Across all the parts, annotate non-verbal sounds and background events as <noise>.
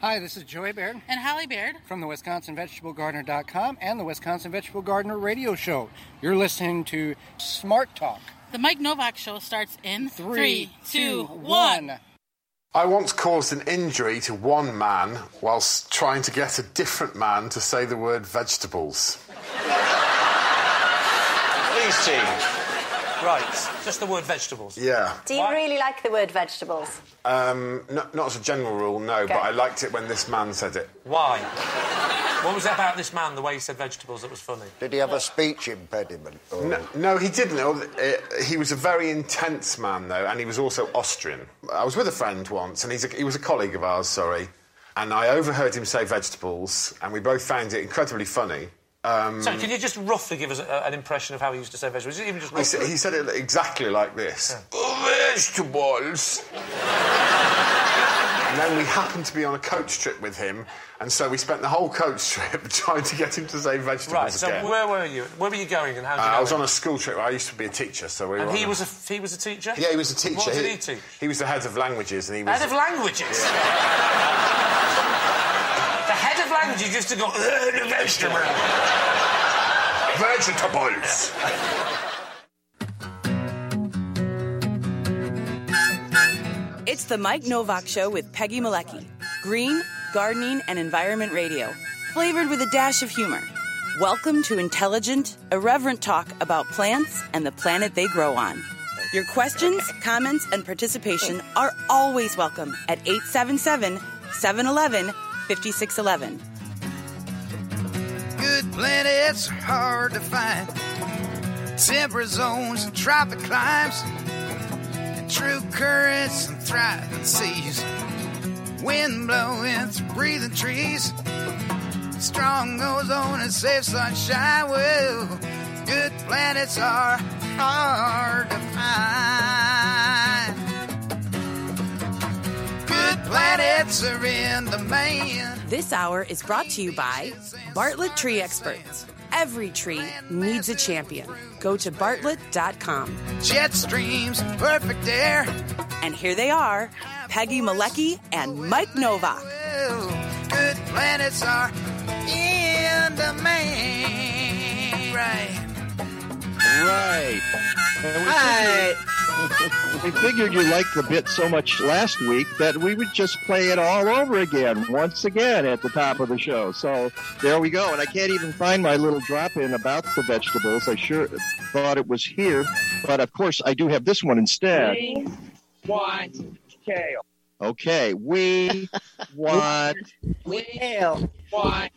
Hi, this is Joey Baird And Holly Baird. from the WisconsinVegetableGardener.com and the Wisconsin Vegetable Gardener Radio Show. You're listening to Smart Talk. The Mike Novak Show starts in Three, two, one. one. I once caused an injury to one man whilst trying to get a different man to say the word vegetables. Please, team. Right, just the word vegetables. Yeah. Do you Why- really like the word vegetables? Um, not, not as a general rule, no, but I liked it when this man said it. Why? What was it about this man, the way he said vegetables, that was funny? Did he have a speech impediment? Or... No, no, he didn't. He was a very intense man, though, and he was also Austrian. I was with a friend once, and he's a, he was a colleague of ours, sorry, and I overheard him say vegetables, and we both found it incredibly funny. Um, So, can you just roughly give us a, an impression of how he used to say vegetables? Even just he, said, he said it exactly like this Vegetables! and then we happened to be on a coach trip with him, and so we spent the whole coach trip <laughs> trying to get him to say vegetables Right, so again. where were you? Where were you going and how did Uh, you I was on a school trip. I used to be a teacher, so we were. And he a- was, a, he was a teacher? Yeah, he was a teacher. What did he teach? He was the head of languages, and he was. Head of languages? the <laughs> languages used to go, "Uh, the vegetable. Vegetables. It's the Mike Novak Show with Peggy Malecki. Green, gardening, and environment radio. Flavored with a dash of humor. Welcome to intelligent, irreverent talk about plants and the planet they grow on. Your questions, comments, and participation are always welcome at 877 711 5611. Good planets are hard to find. Temperate zones and tropic climes. And true currents and thriving seas. Wind blowing through breathing trees. Strong ozone and safe sunshine. Well, good planets are hard to find. Good planets are in demand. This hour is brought to you by Bartlett Tree Experts. Every tree needs a champion. Go to bartlett.com. Jet streams, perfect air. And here they are Peggy Malecki and Mike Novak. Well, good planets are in demand. Right. Right. And we figured, we figured you liked the bit so much last week that we would just play it all over again, once again, at the top of the show. So there we go. And I can't even find my little drop in about the vegetables. I sure thought it was here. But of course, I do have this one instead. want kale. Okay. We <laughs> want Kale. Want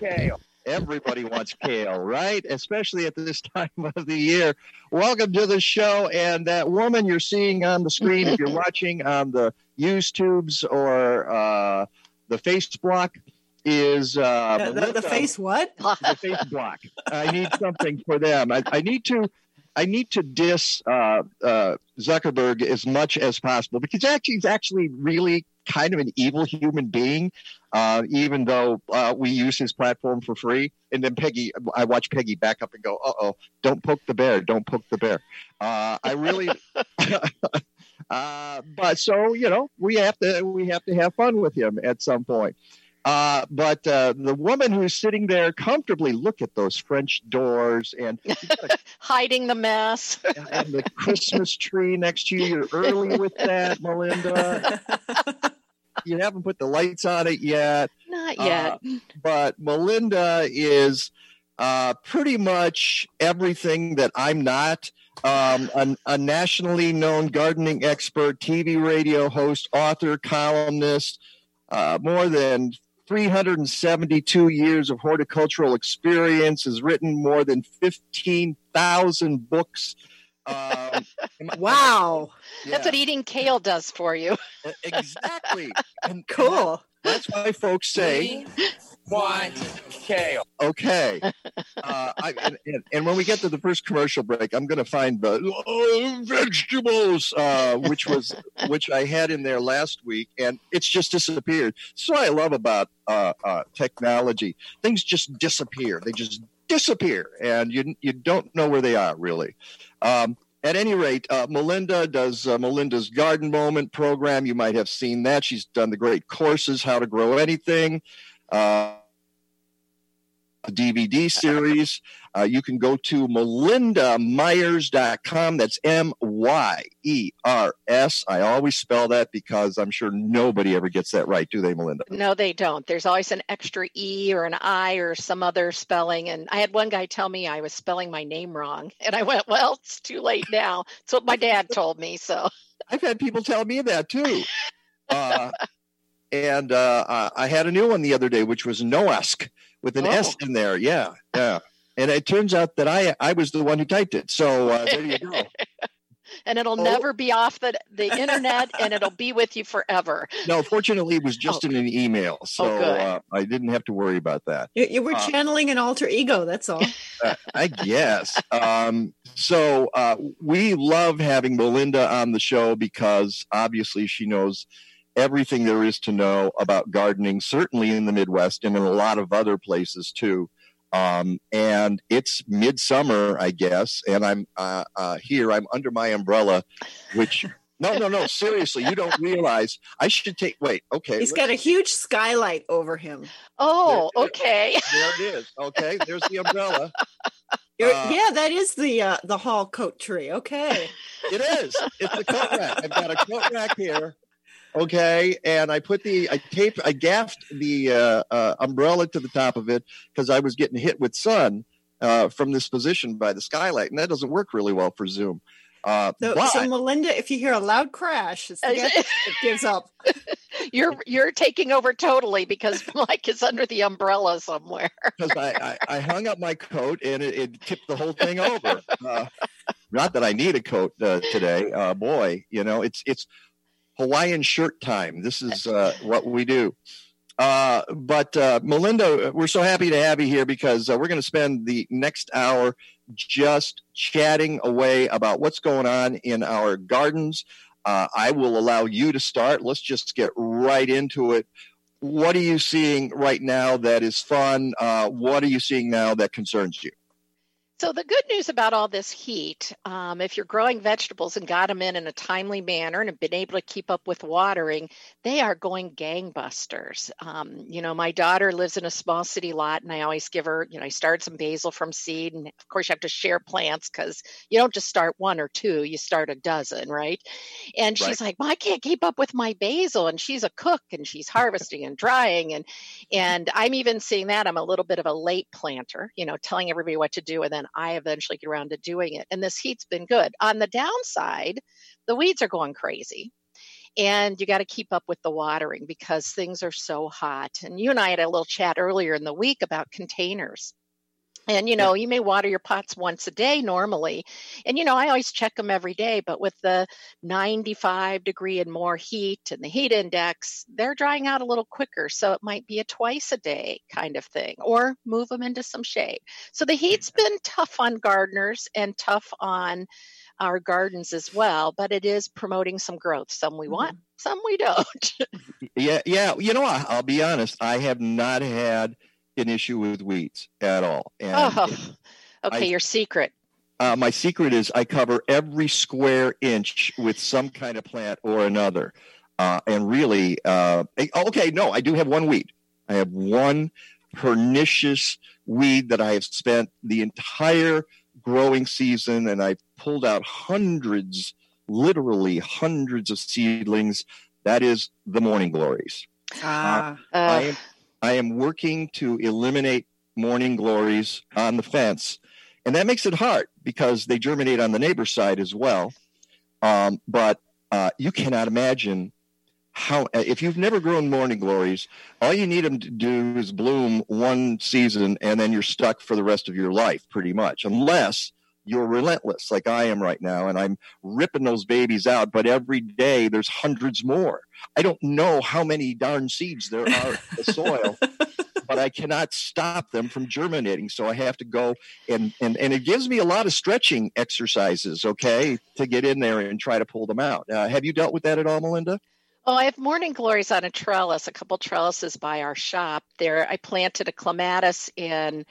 kale. Everybody wants kale, right? Especially at this <laughs> time of the year. Welcome to the show. And that woman you're seeing on the screen, if you're watching on the YouTubes or uh, the face block, is uh, The, the, the face what? the face block. I need something for them. I, I need to. I need to diss uh, uh, Zuckerberg as much as possible because actually he's actually really kind of an evil human being, uh, even though uh, we use his platform for free. And then Peggy, I watch Peggy back up and go, "Uh oh, don't poke the bear, don't poke the bear." Uh, I really, <laughs> <laughs> uh, but so you know, we have to we have to have fun with him at some point. Uh, but uh, the woman who's sitting there comfortably, look at those French doors and <laughs> hiding the mess. and the Christmas tree next to you. You're early with that, Melinda. You haven't put the lights on it yet. Not yet. Uh, but Melinda is uh, pretty much everything that I'm not. Um, a, a nationally known gardening expert, TV radio host, author, columnist, uh, more than 372 years of horticultural experience, has written more than 15,000 books. Um, Wow. That's what eating kale does for you. exactly. <laughs> And Cool. that's why folks say Want kale. okay. <laughs> Uh, I, and, and, and when we get to the first commercial break, I'm going to find the oh, vegetables, uh, which was <laughs> which I had in there last week, and it's just disappeared. So I love about uh, uh, technology; things just disappear. They just disappear, and you you don't know where they are really. Um, at any rate, uh, Melinda does uh, Melinda's Garden Moment program. You might have seen that. She's done the great courses, How to Grow Anything, uh, DVD series. Uh, you can go to melindamyers.com. That's M Y E R S. I always spell that because I'm sure nobody ever gets that right, do they, Melinda? No, they don't. There's always an extra E or an I or some other spelling. And I had one guy tell me I was spelling my name wrong. <laughs> And I went, well, it's too late now. That's what my dad told me. So I've had people tell me that too. Uh, and uh, I had a new one the other day, which was Noask with an Oh. S in there. Yeah, yeah. And it turns out that I I was the one who typed it. So uh, there you go. <laughs> and it'll Oh. never be off the, the internet and it'll be with you forever. No, fortunately, it was just in an email, so Oh, good. uh, I didn't have to worry about that. You, you were Uh, channeling an alter ego. That's all. Uh, <laughs> I guess. Um, so uh, we love having Melinda on the show because obviously she knows everything there is to know about gardening, certainly in the Midwest and in a lot of other places too. Um, and it's midsummer, I guess, and I'm uh, uh, here. I'm under my umbrella, which no, no, no. Seriously, you don't realize. I should take. Wait, okay. He's let's- got a huge skylight over him. Oh, okay. there it is. Okay, there's the umbrella. <laughs> Uh, yeah, that is the uh, the hall coat tree. Okay. It is. It's a coat rack. I've got a coat rack here. Okay, and I put the I taped I gaffed the uh, uh, umbrella to the top of it because I was getting hit with sun uh, from this position by the skylight, and that doesn't work really well for Zoom. Uh, So, but so Melinda, if you hear a loud crash, it's the guest <laughs> it- gives up. <laughs> You're you're taking over totally because <laughs> Mike is under the umbrella somewhere. because I, I, I hung up my coat and it, it tipped the whole thing over. Uh, not that I need a coat uh, today, uh, boy. You know, it's it's Hawaiian shirt time. This is uh, <laughs> what we do. Uh, but uh, Melinda, we're so happy to have you here because uh, we're going to spend the next hour just chatting away about what's going on in our gardens. Uh, I will allow you to start. Let's just get right into it. What are you seeing right now that is fun? Uh, what are you seeing now that concerns you? So the good news about all this heat, um, if you're growing vegetables and got them in in a timely manner and have been able to keep up with watering, they are going gangbusters. Um, you know, my daughter lives in a small city lot, and I always give her, you know, I started some basil from seed, and of course you have to share plants because you don't just start one or two, you start a dozen, right? And she's like, "Well, I can't keep up with my basil," and she's a cook, and she's harvesting and drying, and and I'm even seeing that I'm a little bit of a late planter, you know, telling everybody what to do, and then I eventually get around to doing it. And this heat's been good. On the downside, the weeds are going crazy. And you got to keep up with the watering because things are so hot. And you and I had a little chat earlier in the week about containers. And you know, you may water your pots once a day normally. And you know, I always check them every day, but with the 95 degree and more heat and the heat index, they're drying out a little quicker. So it might be a twice a day kind of thing, or move them into some shade. So the heat's been tough on gardeners and tough on our gardens as well, but it is promoting some growth. Some we want, mm-hmm. some we don't. <laughs> Yeah, yeah. You know, I, I'll be honest. I have not had an issue with weeds at all. And oh, okay, I- your secret. uh, my secret is I cover every square inch with some kind of plant or another. Uh, and really, uh, eh, okay, no, I do have one weed. I have one pernicious weed that I have spent the entire growing season, and I've pulled out hundreds, literally hundreds of seedlings. That is the morning glories. Ah, I Uh, am I am working to eliminate morning glories on the fence, and that makes it hard because they germinate on the neighbor's side as well. Um, but uh, you cannot imagine how if you've never grown morning glories, all you need them to do is bloom one season, and then you're stuck for the rest of your life, pretty much, unless you're relentless like I am right now, and I'm ripping those babies out. But every day there's hundreds more. I don't know how many darn seeds there are in the soil, <laughs> but I cannot stop them from germinating. So I have to go and, and, and it gives me a lot of stretching exercises, okay, to get in there and try to pull them out. Uh, have you dealt with that at all, Melinda? Oh, I have morning glories on a trellis, a couple trellises by our shop. There, I planted a clematis and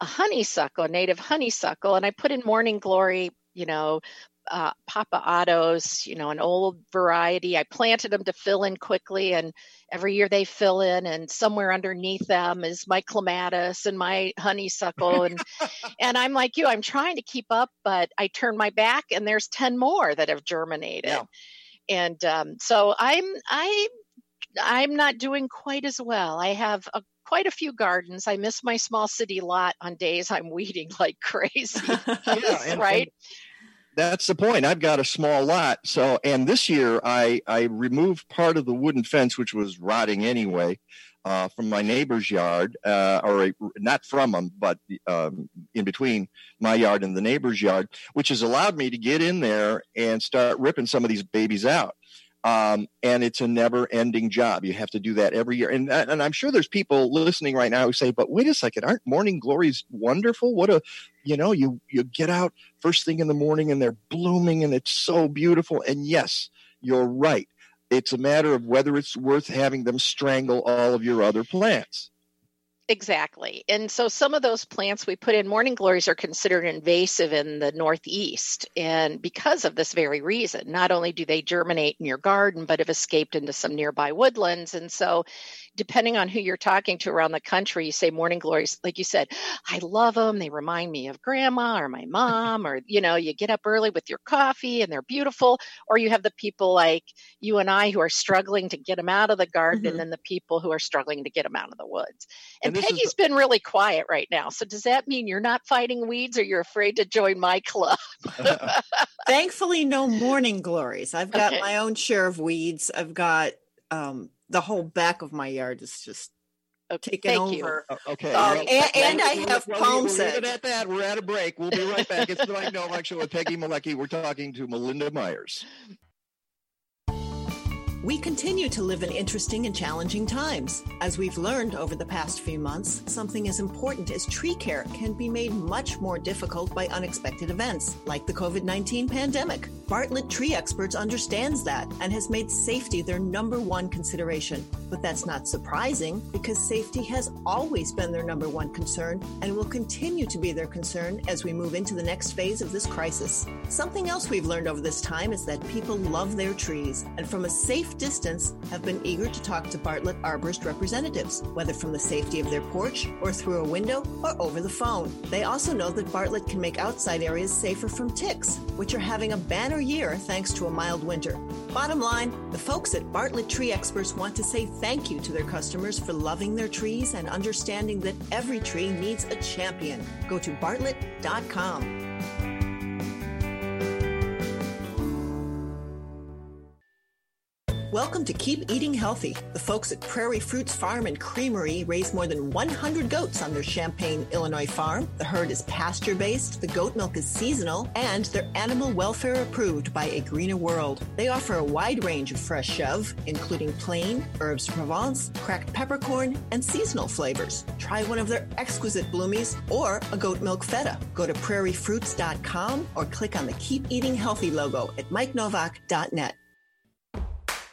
a honeysuckle, a native honeysuckle, and I put in morning glory, you know, uh, Grandpa Ott's, you know, an old variety. I planted them to fill in quickly, and every year they fill in, and somewhere underneath them is my clematis and my honeysuckle, and <laughs> and I'm like you, I'm trying to keep up, but I turn my back, and there's ten more that have germinated, Yeah. and um, so I'm I I'm not doing quite as well. I have a, quite a few gardens. I miss my small city lot on days I'm weeding <laughs> like crazy. <laughs> Yeah, <laughs> and- right? That's the point. I've got a small lot. So, and this year I, I removed part of the wooden fence, which was rotting anyway, uh, from my neighbor's yard, uh, or a, not from them, but um, in between my yard and the neighbor's yard, which has allowed me to get in there and start ripping some of these babies out. Um, and it's a never ending job. You have to do that every year. And, and I'm sure there's people listening right now who say, but wait a second, aren't morning glories wonderful? What a, you know, you, you get out first thing in the morning and they're blooming and it's so beautiful. And yes, you're right. It's a matter of whether it's worth having them strangle all of your other plants. Exactly. And so some of those plants we put in morning glories are considered invasive in the Northeast. And because of this very reason, not only do they germinate in your garden, but have escaped into some nearby woodlands. And so, depending on who you're talking to around the country, you say morning glories, like you said, I love them. They remind me of grandma or my mom, or, you know, you get up early with your coffee and they're beautiful. Or you have the people like you and I who are struggling to get them out of the garden, and then the people who are struggling to get them out of the woods. And, And this is Peggy's been really quiet right now. So does that mean you're not fighting weeds or you're afraid to join my club? <laughs> Thankfully, no morning glories. I've got Okay. my own share of weeds. I've got um, the whole back of my yard is just taken thank over. O- Okay. Um, well, and, and I have we'll- palm we'll leave it at that. We're at a break. We'll be right back. It's the Mike Novak Show with Peggy Malecki. We're talking to Melinda Myers. We continue to live in interesting and challenging times. As we've learned over the past few months, something as important as tree care can be made much more difficult by unexpected events, like the COVID 19 pandemic. Bartlett Tree Experts understands that and has made safety their number one consideration. But that's not surprising because safety has always been their number one concern and will continue to be their concern as we move into the next phase of this crisis. Something else we've learned over this time is that people love their trees and from a safe distance have been eager to talk to Bartlett arborist representatives, whether from the safety of their porch or through a window or over the phone. They also know that Bartlett can make outside areas safer from ticks, which are having a banner year thanks to a mild winter. Bottom line, the folks at Bartlett Tree Experts want to say thank you to their customers for loving their trees and understanding that every tree needs a champion. Go to bartlett.com. Welcome to Keep Eating Healthy. The folks at Prairie Fruits Farm and Creamery raise more than 100 goats on their Champaign, Illinois farm. The herd is pasture based, the goat milk is seasonal, and they're animal welfare approved by A Greener World. They offer a wide range of fresh chèvre, including plain, herbs Provence, cracked peppercorn, and seasonal flavors. Try one of their exquisite bloomies or a goat milk feta. Go to prairiefruits.com or click on the Keep Eating Healthy logo at mikenovak.net.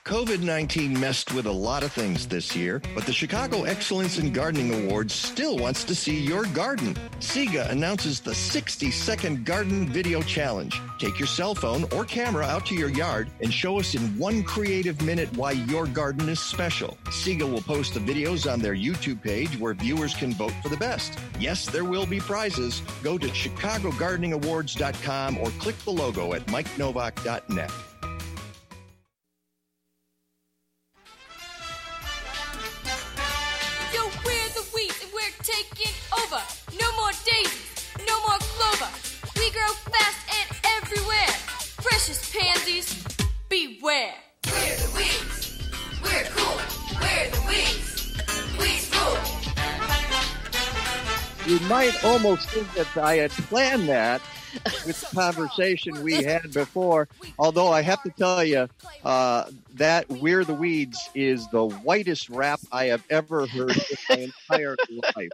COVID 19 messed with a lot of things this year, but the Chicago Excellence in Gardening Awards still wants to see your garden. CEGA announces the 60 second garden video challenge. Take your cell phone or camera out to your yard and show us in one creative minute why your garden is special. CEGA will post the videos on their YouTube page where viewers can vote for the best. Yes, there will be prizes. Go to chicagogardeningawards.com or click the logo at mikenovak.net. Precious pansies, beware. We're the weeds. We're cool. We're the weeds. Weeds rule. You might almost think that I had planned that with the conversation we had before. Although I have to tell you, uh, that "We're the Weeds" is the whitest rap I have ever heard in my entire life.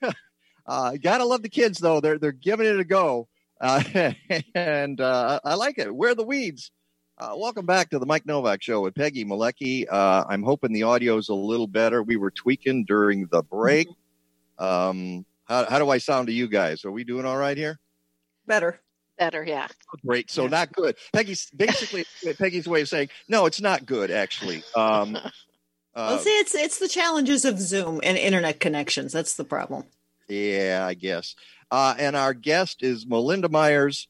<laughs> uh, gotta love the kids though; they're they're giving it a go, uh, <laughs> and uh, I like it. We're the Weeds. Uh, welcome back to the Mike Novak Show with Peggy Malecki. Uh, I'm hoping the audio's a little better. We were tweaking during the break. Um, how, how do I sound to you guys? Are we doing all right here? Better. Better, yeah. Great. So not good. Peggy's basically Peggy's way of saying no, it's not good actually. Um, <laughs> well, see, it's it's the challenges of Zoom and internet connections. That's the problem. Yeah, I guess. Uh, and our guest is Melinda Myers,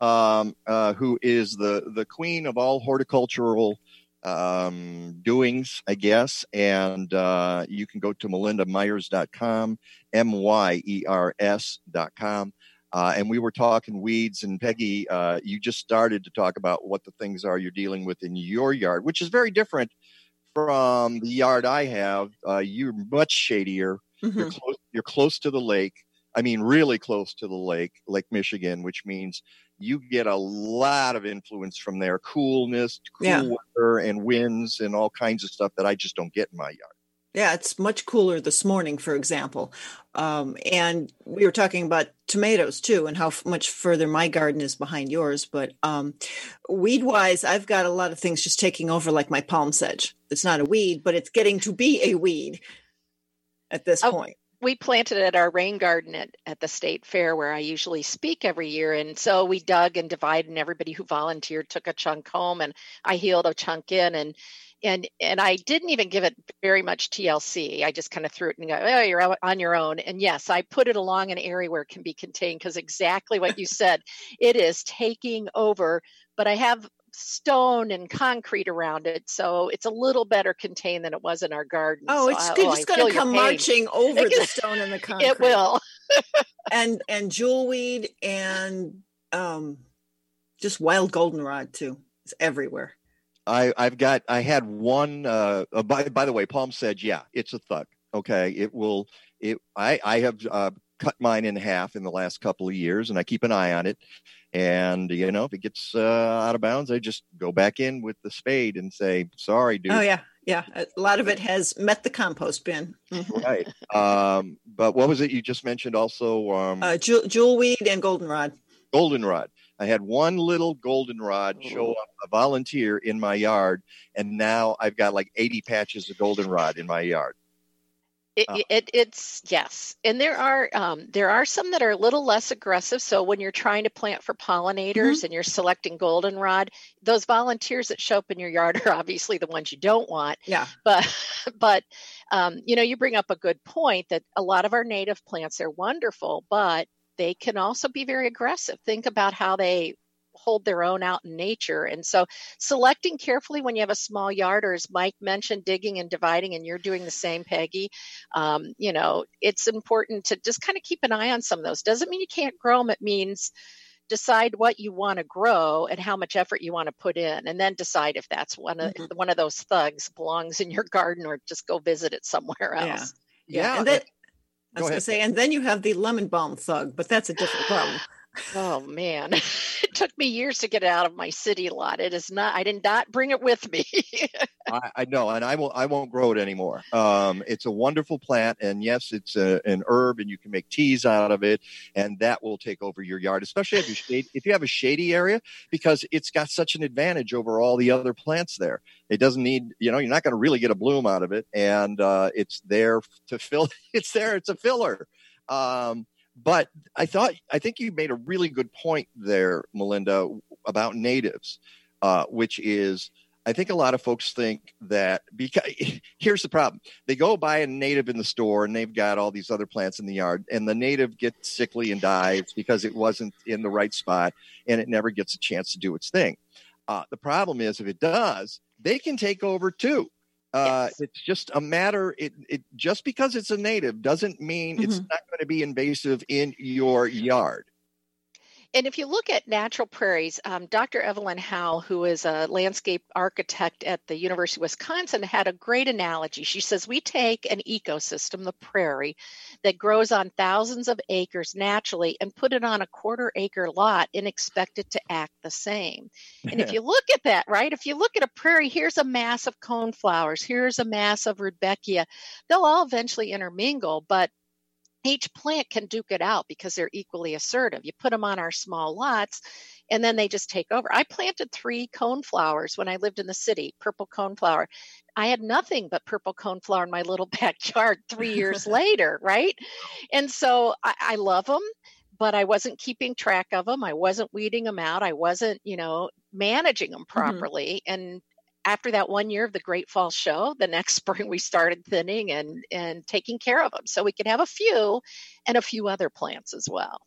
um, uh, who is the the queen of all horticultural um, doings, I guess. And uh, you can go to melindamyers.com, M Y E R S.com. Uh, and we were talking weeds, and Peggy, uh, you just started to talk about what the things are you're dealing with in your yard, which is very different from the yard I have. Uh, you're much shadier. You're, Mhm. close, you're close to the lake. I mean, really close to the lake, Lake Michigan, which means you get a lot of influence from there coolness, cool Yeah. weather, and winds, and all kinds of stuff that I just don't get in my yard. Yeah, it's much cooler this morning, for example. Um, and we were talking about tomatoes too, and how f- much further my garden is behind yours. But um, weed wise, I've got a lot of things just taking over, like my palm sedge. It's not a weed, but it's getting to be a weed at this Oh, point. We planted at our rain garden at, at the state fair where I usually speak every year. And so we dug and divided and everybody who volunteered took a chunk home and I healed a chunk in and and and I didn't even give it very much TLC. I just kind of threw it and go, oh, you're on your own. And yes, I put it along an area where it can be contained because exactly what you said, it is taking over. But I have stone and concrete around it, so it's a little better contained than it was in our garden. Oh, So it's I- good. oh, it's going to come marching <laughs> over It the stone and the concrete. It will. <laughs> and and jewelweed and um, just wild goldenrod too. It's everywhere. I, I've got, I had one, uh, uh, by, by the way, Palm sedge, yeah, it's a thug. Okay. It will, it, I, I have, uh, cut mine in half in the last couple of years and I keep an eye on it. And, you know, if it gets, uh, out of bounds, I just go back in with the spade and say, sorry, dude. Oh yeah, yeah. A lot of it has met the compost bin. Mhm. Right. Um, but what was it you just mentioned also? Um, Uh, jewel, jewelweed and goldenrod. goldenrod. I had one little goldenrod show up, a volunteer in my yard, and now I've got like 80 patches of goldenrod in my yard. It, Oh. it, it's yes, and there are um, there are some that are a little less aggressive. So when you're trying to plant for pollinators and you're selecting goldenrod, those volunteers that show up in your yard <laughs> are obviously the ones you don't want. Yeah. But <laughs> but um, you know you bring up a good point that a lot of our native plants are wonderful, but they can also be very aggressive. Think about how they hold their own out in nature. And so selecting carefully when you have a small yard, or as Mike mentioned, digging and dividing, and you're doing the same, Peggy, um, you know, it's important to just kind of keep an eye on some of those. Doesn't mean you can't grow them. It means decide what you want to grow and how much effort you want to put in and then decide if that's one of one of those thugs belongs in your <laughs> garden or just go visit it somewhere Yeah. else Yeah. and then, I was going to say, and then you have the lemon balm thug, but that's a different problem. Oh man, <laughs> it took me years to get out of my city lot. It is not. I did not bring it with me. <laughs> I, I know, and I won't. I won't grow it anymore. Um, it's a wonderful plant, and yes, it's a, an herb, and you can make teas out of it, and that will take over your yard, especially if you shade, if you have a shady area, because it's got such an advantage over all the other plants there. It doesn't need, you know, you're not going to really get a bloom out of it, and uh, it's there to fill. <laughs> It's there. It's a filler. Um, but I thought, I think you made a really good point there, Melinda, about natives, uh, which is. I think a lot of folks think that because <laughs> here's the problem. They go buy a native in the store and they've got all these other plants in the yard and the native gets sickly and dies because it wasn't in the right spot and it never gets a chance to do its thing. Uh, the problem is if it does, they can take over too. Uh, It's just a matter. It, it just because it's a native doesn't mean it's not going to be invasive in your yard. And if you look at natural prairies, um, Dr. Evelyn Howell, who is a landscape architect at the University of Wisconsin, had a great analogy. She says, We take an ecosystem, the prairie, that grows on thousands of acres naturally and put it on a quarter acre lot and expect it to act the same. And if <laughs> you look at that, right, if you look at a prairie, here's a mass of coneflowers, here's a mass of rudbeckia, they'll all eventually intermingle, but each plant can duke it out because they're equally assertive. You put them on our small lots and then they just take over. I planted three coneflowers when I lived in the city, purple coneflower. I had nothing but purple coneflower in my little <laughs> backyard three years <laughs> later, right? And so I, I love them. but I wasn't keeping track of them. I wasn't weeding them out. I wasn't, you know, managing them mm-hmm. properly. And after that one year of the Great Falls Show, the next <laughs> spring we started thinning and and taking care of them so we could have a few and a few other plants as well.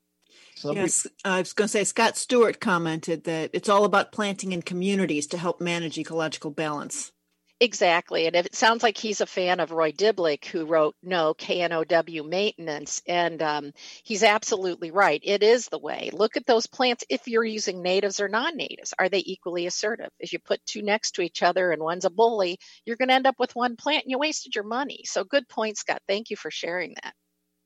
yes, I was going to say Scott Stewart commented that it's all about planting in communities to help manage ecological balance. Exactly. And it sounds like he's a fan of Roy Diblik, who wrote No, K N O W Maintenance. And um, he's absolutely right. It is the way. Look at those plants if you're using natives or non natives. Are they equally assertive? If you put two next to each other and one's a bully, you're going to end up with one plant and you wasted your money. So good point, Scott. Thank you for sharing that.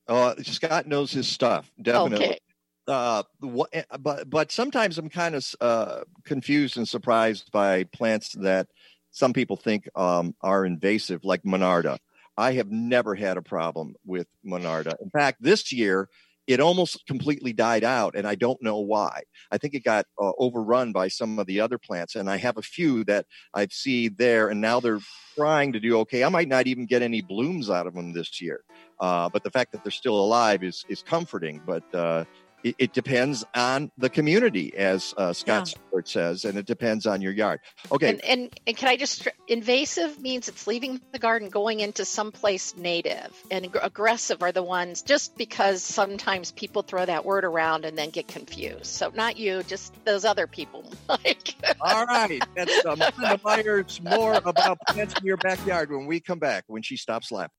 Uh, Scott knows his stuff, definitely. Okay. Uh, what, but but sometimes I'm kind of uh, confused and surprised by plants that some people think um, are invasive, like Monarda. I have never had a problem with Monarda. In fact, this year it almost completely died out, and I don't know why. I think it got uh, overrun by some of the other plants, and I have a few that I've see there, and now they're trying to do okay. I might not even get any blooms out of them this year, uh, but the fact that they're still alive is is comforting. But uh, it, it depends on the community, as uh, Scott Yeah. Stewart says, and it depends on your yard. Okay, And, and and can I just invasive means it's leaving the garden going into someplace native, and ag- aggressive are the ones just because sometimes people throw that word around and then get confused. So not you, just those other people. <laughs> Like All right. That's uh, Melinda <laughs> Myers. More about plants in your backyard when we come back, when she stops laughing.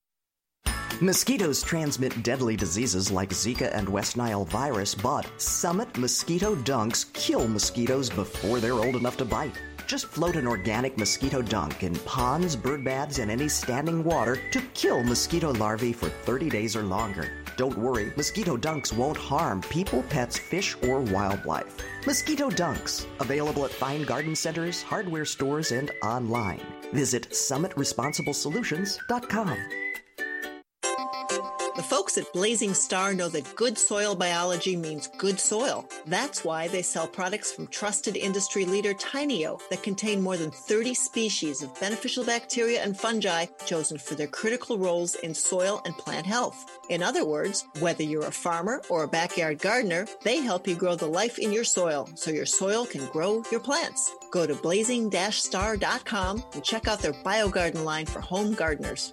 Mosquitoes transmit deadly diseases like Zika and West Nile virus, but Summit Mosquito Dunks kill mosquitoes before they're old enough to bite. Just float an organic mosquito dunk in ponds, bird baths, and any standing water to kill mosquito larvae for 30 days or longer. Don't worry, mosquito dunks won't harm people, pets, fish, or wildlife. Mosquito dunks, available at fine garden centers, hardware stores, and online. Visit summitresponsiblesolutions.com. The folks at Blazing Star know that good soil biology means good soil. That's why they sell products from trusted industry leader Tainio that contain more than 30 species of beneficial bacteria and fungi chosen for their critical roles in soil and plant health. In other words, whether you're a farmer or a backyard gardener, they help you grow the life in your soil so your soil can grow your plants. Go to blazing-star.com and check out their BioGarden line for home gardeners.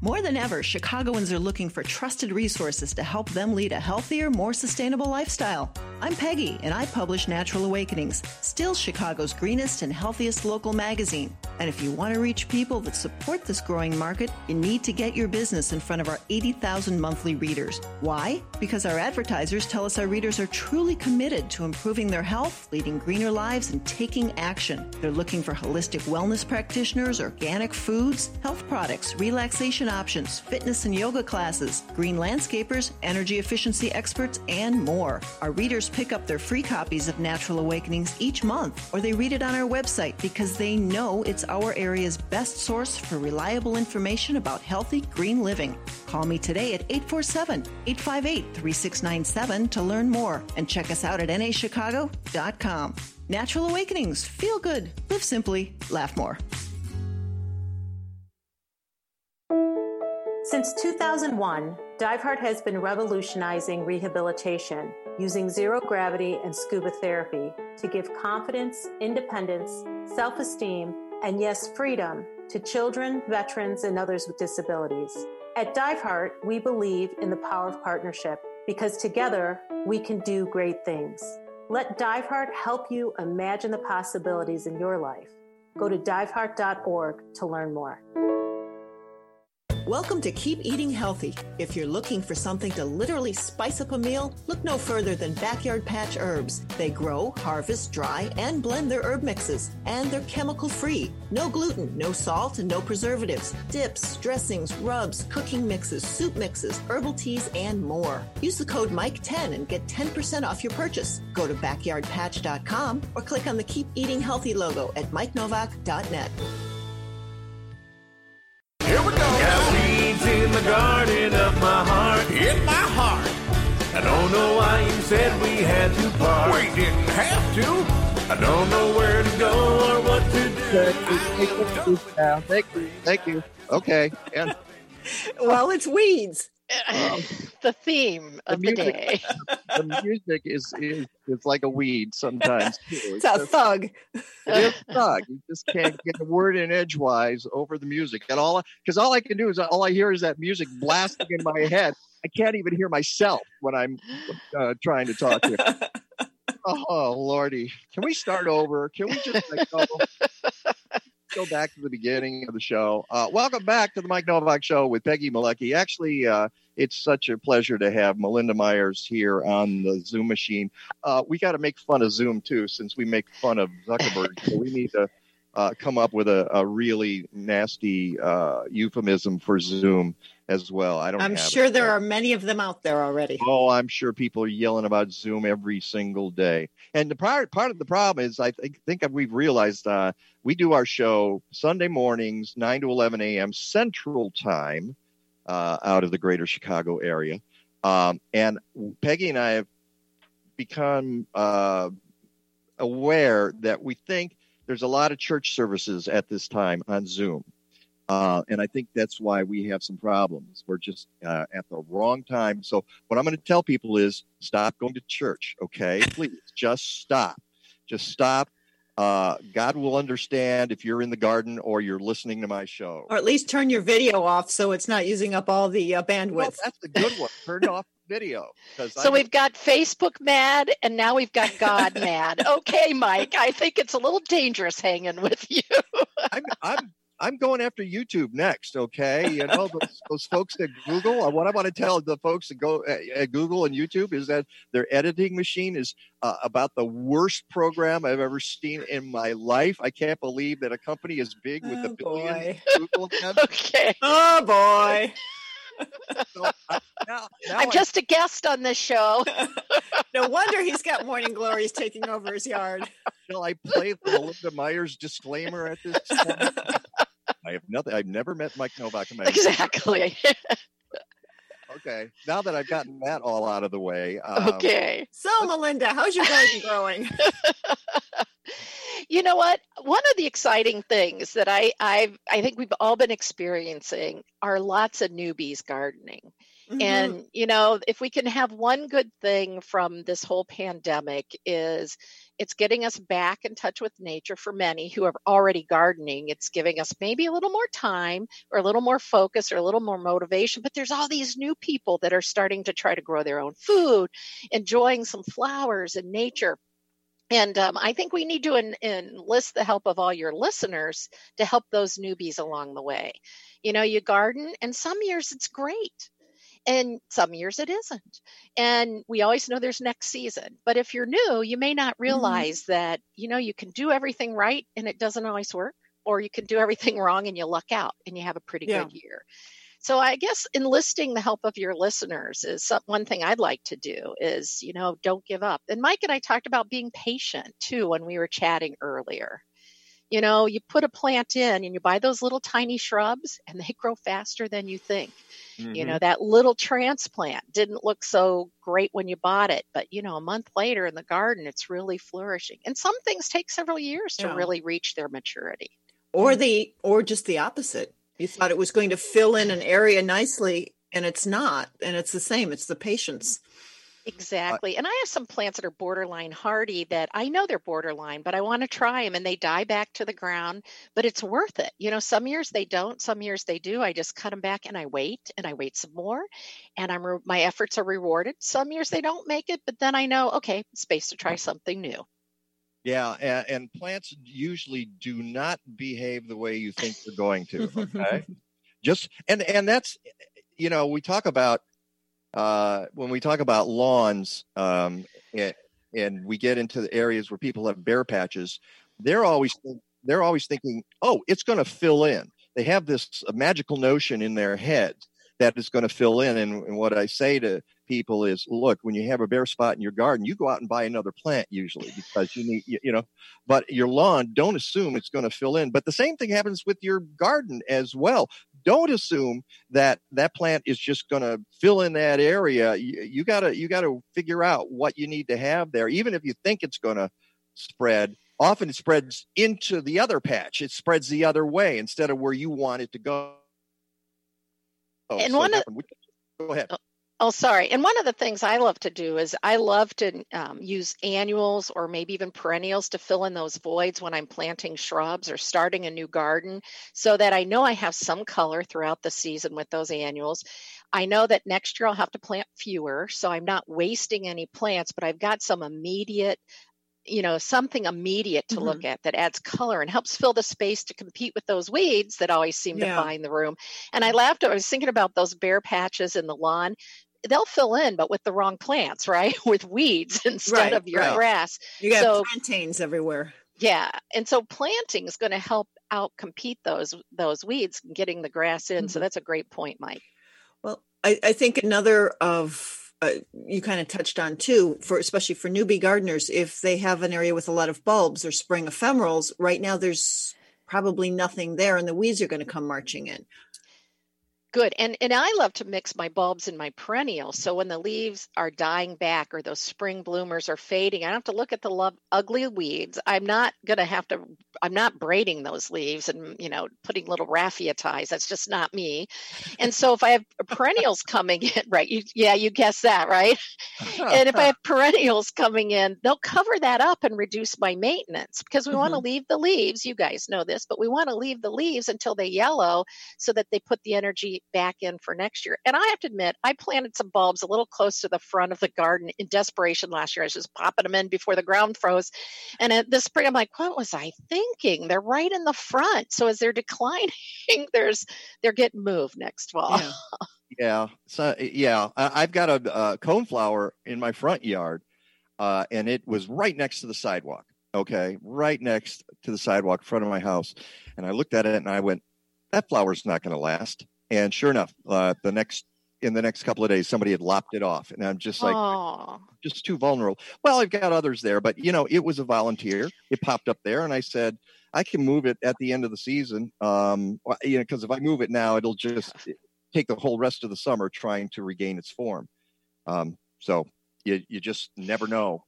More than ever, Chicagoans are looking for trusted resources to help them lead a healthier, more sustainable lifestyle. I'm Peggy, and I publish Natural Awakenings, still Chicago's greenest and healthiest local magazine. And if you want to reach people that support this growing market, you need to get your business in front of our 80,000 monthly readers. Why? Because our advertisers tell us our readers are truly committed to improving their health, leading greener lives, and taking action. They're looking for holistic wellness practitioners, organic foods, health products, relaxation options, fitness and yoga classes, green landscapers, energy efficiency experts, and more. Our readers pick up their free copies of Natural Awakenings each month, or they read it on our website because they know it's our area's best source for reliable information about healthy green living. Call me today at 847 858 3697 to learn more and check us out at nachicago.com. Natural Awakenings. Feel good, live simply, laugh more. Since 2001, DiveHeart has been revolutionizing rehabilitation using zero gravity and scuba therapy to give confidence, independence, self esteem, and yes, freedom to children, veterans, and others with disabilities. At DiveHeart, we believe in the power of partnership because together we can do great things. Let DiveHeart help you imagine the possibilities in your life. Go to diveheart.org to learn more. Welcome to Keep Eating Healthy. If you're looking for something to literally spice up a meal, look no further than Backyard Patch Herbs. They grow, harvest, dry, and blend their herb mixes, and they're chemical free. No gluten, no salt, and no preservatives. Dips, dressings, rubs, cooking mixes, soup mixes, herbal teas, and more. Use the code MIKE10 and get 10% off your purchase. Go to backyardpatch.com or click on the Keep Eating Healthy logo at mikenovak.net. Got weeds in the garden of my heart. In my heart. I don't know why you said we had to part. We didn't have to. I don't know where to go or what to do. Thank you. Thank you. Thank you. Okay. And well, it's weeds. <laughs> the theme of the, music- day. <laughs> the music is, is is like a weed sometimes. Too. <laughs> It's a thug. It is a thug. You just can't get a word in edgewise over the music, and all because all I can do is all I hear is that music blasting in my head. I can't even hear myself when I'm uh, trying to talk to you. Oh lordy, can we start over? Can we just like, go, go back to the beginning of the show? Uh, welcome back to the Mike Novak Show with Peggy Malecki. Actually, uh, it's such a pleasure to have Melinda Myers here on the Zoom machine. Uh, we got to make fun of Zoom too, since we make fun of Zuckerberg. so we need to uh, come up with a, a really nasty uh, euphemism for Zoom as well. I don't. I'm have it. sure there are many of them out there already. Oh, I'm sure people are yelling about Zoom every single day. And the part part of the problem is, I think think we've realized uh, we do our show Sunday mornings, nine to eleven a.m. Central Time, uh, out of the Greater Chicago area. Um, and Peggy and I have become uh, aware that we think there's a lot of church services at this time on Zoom. Uh, and I think that's why we have some problems. We're just uh, at the wrong time. So what I'm going to tell people is stop going to church. Okay, please just stop. Just stop. Uh, God will understand if you're in the garden or you're listening to my show. Or at least turn your video off so it's not using up all the uh, bandwidth. Well, that's the good one. Turn off video. 'cause So I- we've got Facebook mad and now we've got God mad. <laughs> Okay, Mike, I think it's a little dangerous hanging with you. I'm, I'm I'm going after YouTube next. Okay, you know those, those folks at Google. uh, What I want to tell the folks that go at, at Google and YouTube is that their editing machine is uh, about the worst program I've ever seen in my life. I can't believe that a company as big with the billions Google has. <laughs> okay. Oh boy. So I, now, now I'm I- just a guest on this show. <laughs> No wonder he's got morning glories taking over his yard. Shall I play the Melinda Myers disclaimer at this point? <laughs> I have nothing. I've never met Mike Novak in my <laughs> exactly. <laughs> Okay, now that I've gotten that all out of the way, um, okay. So, Melinda, how's your garden <laughs> growing? you know what one of the exciting things that i i i think we've all been experiencing are lots of newbies gardening Mm-hmm. and you know if we can have one good thing from this whole pandemic is it's getting us back in touch with nature for many who are already gardening it's giving us maybe a little more time or a little more focus or a little more motivation but there's all these new people that are starting to try to grow their own food enjoying some flowers and nature and um, I think we need to en- enlist the help of all your listeners to help those newbies along the way. You know, you garden, and some years it's great, and some years it isn't. And we always know there's next season. But if you're new, you may not mm-hmm. realize that, you know, you can do everything right and it doesn't always work, or you can do everything <laughs> wrong and you luck out and you have a pretty Yeah. good year. So I guess enlisting the help of your listeners is some, one thing I'd like to do is, you know, don't give up. And Mike and I talked about being patient too when we were chatting earlier. You know, you put a plant in and you buy those little tiny shrubs and they grow faster than you think. You know, mm-hmm. that little transplant didn't look so great when you bought it, but you know, a month later in the garden, it's really flourishing. And some things take several years to really reach their maturity. or the or just the opposite. You thought it was going to fill in an area nicely and it's not. And it's the same. It's the patience. Exactly. and I have some plants that are borderline hardy that I know they're borderline, but I want to try them and they die back to the ground, but it's worth it. You know, some years they don't, some years they do. I just cut them back and I wait and I wait some more and I'm re- my efforts are rewarded. Some years they don't make it, but then I know, okay, space to try something new. Yeah, and, and plants usually do not behave the way you think they're going to. <laughs> Okay, just and and that's you know we talk about uh, when we talk about lawns um, and, and we get into the areas where people have bare patches. They're always they're always thinking, oh, it's going to fill in. They have this magical notion in their head that it's going to fill in. And, and what I say to people is, look, when you have a bare spot in your garden, you go out and buy another plant usually because you need, you, you know, but your lawn, don't assume it's going to fill in. But the same thing happens with your garden as well. Don't assume that that plant is just going to fill in that area. You, you gotta, you gotta figure out what you need to have there. Even if you think it's going to spread, often it spreads into the other patch. It spreads the other way instead of where you want it to go. Oh, And So one of- Go ahead. Oh, Oh, sorry. And one of the things I love to do is I love to um, use annuals or maybe even perennials to fill in those voids when I'm planting shrubs or starting a new garden so that I know I have some color throughout the season with those annuals. I know that next year I'll have to plant fewer, so I'm not wasting any plants, but I've got some immediate you know something immediate to mm-hmm. look at that adds color and helps fill the space to compete with those weeds that always seem yeah. to find the room and i laughed i was thinking about those bare patches in the lawn they'll fill in, but with the wrong plants, right? <laughs> with weeds <laughs> instead right, of your right. grass. You got so, plantains everywhere. Yeah, and so planting is going to help out compete those those weeds, getting the grass in. Mm-hmm. So that's a great point, Mike. Well, I, I think another of uh, you kind of touched on too, for especially for newbie gardeners, if they have an area with a lot of bulbs or spring ephemerals, right now there's probably nothing there, and the weeds are going to come marching in. Good. And and I love to mix my bulbs and my perennials. So when the leaves are dying back or those spring bloomers are fading, I don't have to look at the love, ugly weeds. I'm not going to have to I'm not braiding those leaves and, you know, putting little raffia ties. That's just not me. And so if I have <laughs> perennials coming in, <laughs> right? You, yeah, you guess that, right? and if I <laughs> have perennials coming in, they'll cover that up and reduce my maintenance because we mm-hmm. want to leave the leaves. You guys know this, but we want to leave the leaves until they yellow so that they put the energy back in for next year. And I have to admit, I planted some bulbs a little close to the front of the garden in desperation last year. I was just popping them in before the ground froze. And this spring, I'm like, what was I thinking? They're right in the front. So as they're <laughs> declining, there's they're getting moved next fall. Yeah. yeah. So yeah, I, have got a, a coneflower in my front yard, uh, and it was right next to the sidewalk. Okay, right next to the sidewalk in front of my house, and I looked at it and I went, "That flower's not going to last." And sure enough, uh, the next in the next couple of days, somebody had lopped it off, and I'm just like, Aww. just too vulnerable. Well, I've got others there, but you know, it was a volunteer. It popped up there, and I said, I can move it at the end of the season. Um, you know, because if I move it now, it'll just take the whole rest of the summer trying to regain its form. Um, so you you just never know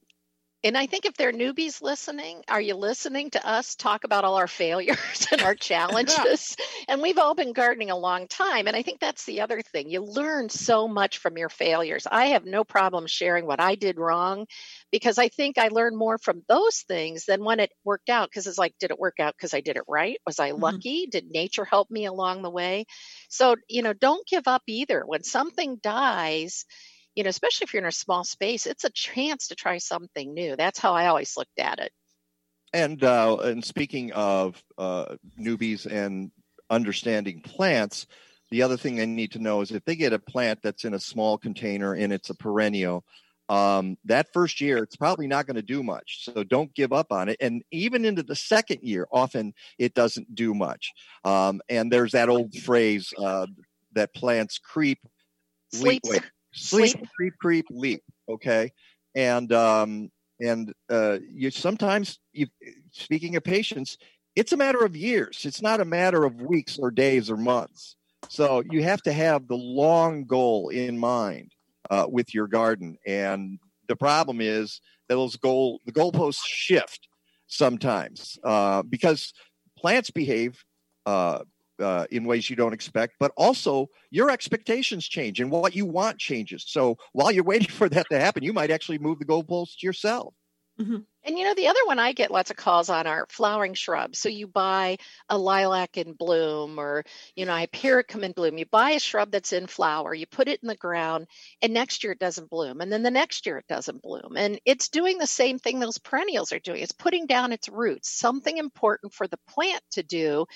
and I think if they're newbies listening, are you listening to us talk about all our failures <laughs> and our <laughs> challenges? and we've all been gardening a long time. And I think that's the other thing. You learn so much from your failures. I have no problem sharing what I did wrong because I think I learned more from those things than when it worked out. Because it's like, did it work out because I did it right? Was I mm-hmm. lucky? Mm-hmm. Did nature help me along the way? So, you know, don't give up either. When something dies, you know, especially if you're in a small space, it's a chance to try something new. That's how I always looked at it. And uh, and speaking of uh, newbies and understanding plants, the other thing they need to know is if they get a plant that's in a small container and it's a perennial, um, that first year it's probably not going to do much. So don't give up on it. And even into the second year, often it doesn't do much. Um, and there's that old phrase uh, that plants creep, sleep, sleep, sleep. creep, creep, leap. Okay, and um, and uh, you sometimes you speaking of patience, it's a matter of years. It's not a matter of weeks or days or months. So you have to have the long goal in mind uh, with your garden. And the problem is that those goal the goalposts shift sometimes uh, because plants behave uh, uh, in ways you don't expect, but also your expectations change and what you want changes. So while you're <laughs> waiting for that to happen, you might actually move the goalposts yourself. Mm-hmm. And you know, the other one I get lots of calls on are flowering shrubs. So you buy a lilac in bloom or, you know, a hypericum in bloom. You buy a shrub that's in flower, you put it in the ground, and next year it doesn't bloom. And then the next year it doesn't bloom. And it's doing the same thing those perennials are doing. It's putting down its roots, something important for the plant to do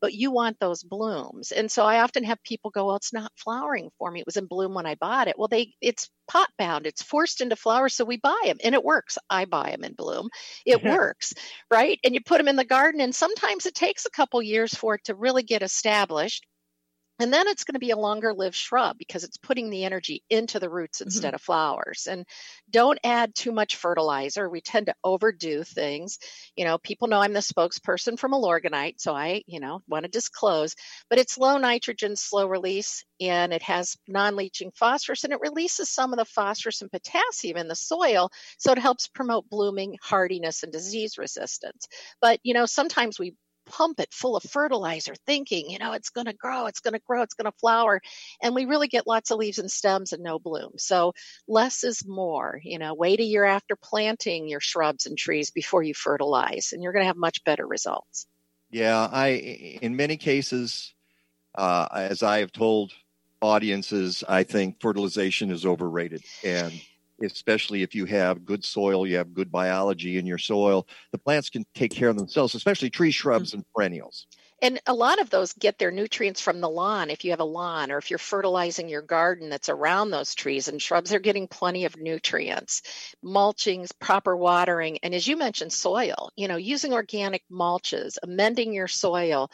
but you want those blooms. And so I often have people go, well, it's not flowering for me. It was in bloom when I bought it. Well, they it's pot bound. It's forced into flower. So we buy them and it works. I buy them in bloom. It <laughs> works, right? And you put them in the garden and sometimes it takes a couple years for it to really get established. And then it's going to be a longer lived shrub because it's putting the energy into the roots mm-hmm. instead mm-hmm. of flowers. And don't add too much fertilizer. We tend to overdo things. You know, people know I'm the spokesperson for Milorganite, so I, you know, want to disclose, but it's low nitrogen, slow release, and it has non leaching phosphorus and it releases some of the phosphorus and potassium in the soil. So it helps promote blooming, hardiness, and disease resistance. But, you know, sometimes we pump it full of fertilizer, thinking, you know, it's going to grow, it's going to grow, it's going to flower. And we really get lots of leaves and stems and no bloom. So less is more. You know, wait a year after planting your shrubs and trees before you fertilize, and you're going to have much better results. Yeah, I in many cases, uh, as I have told audiences, I think fertilization is overrated, and especially if you have good soil, you have good biology in your soil, the plants can take care of themselves, especially tree shrubs and perennials. And a lot of those get their nutrients from the lawn. If you have a lawn or if you're fertilizing your garden that's around those trees and shrubs, they're getting plenty of nutrients. Mulchings, proper watering, and as you mentioned, soil, you know, using organic mulches, amending your soil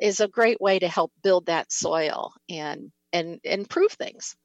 is a great way to help build that soil and and improve things.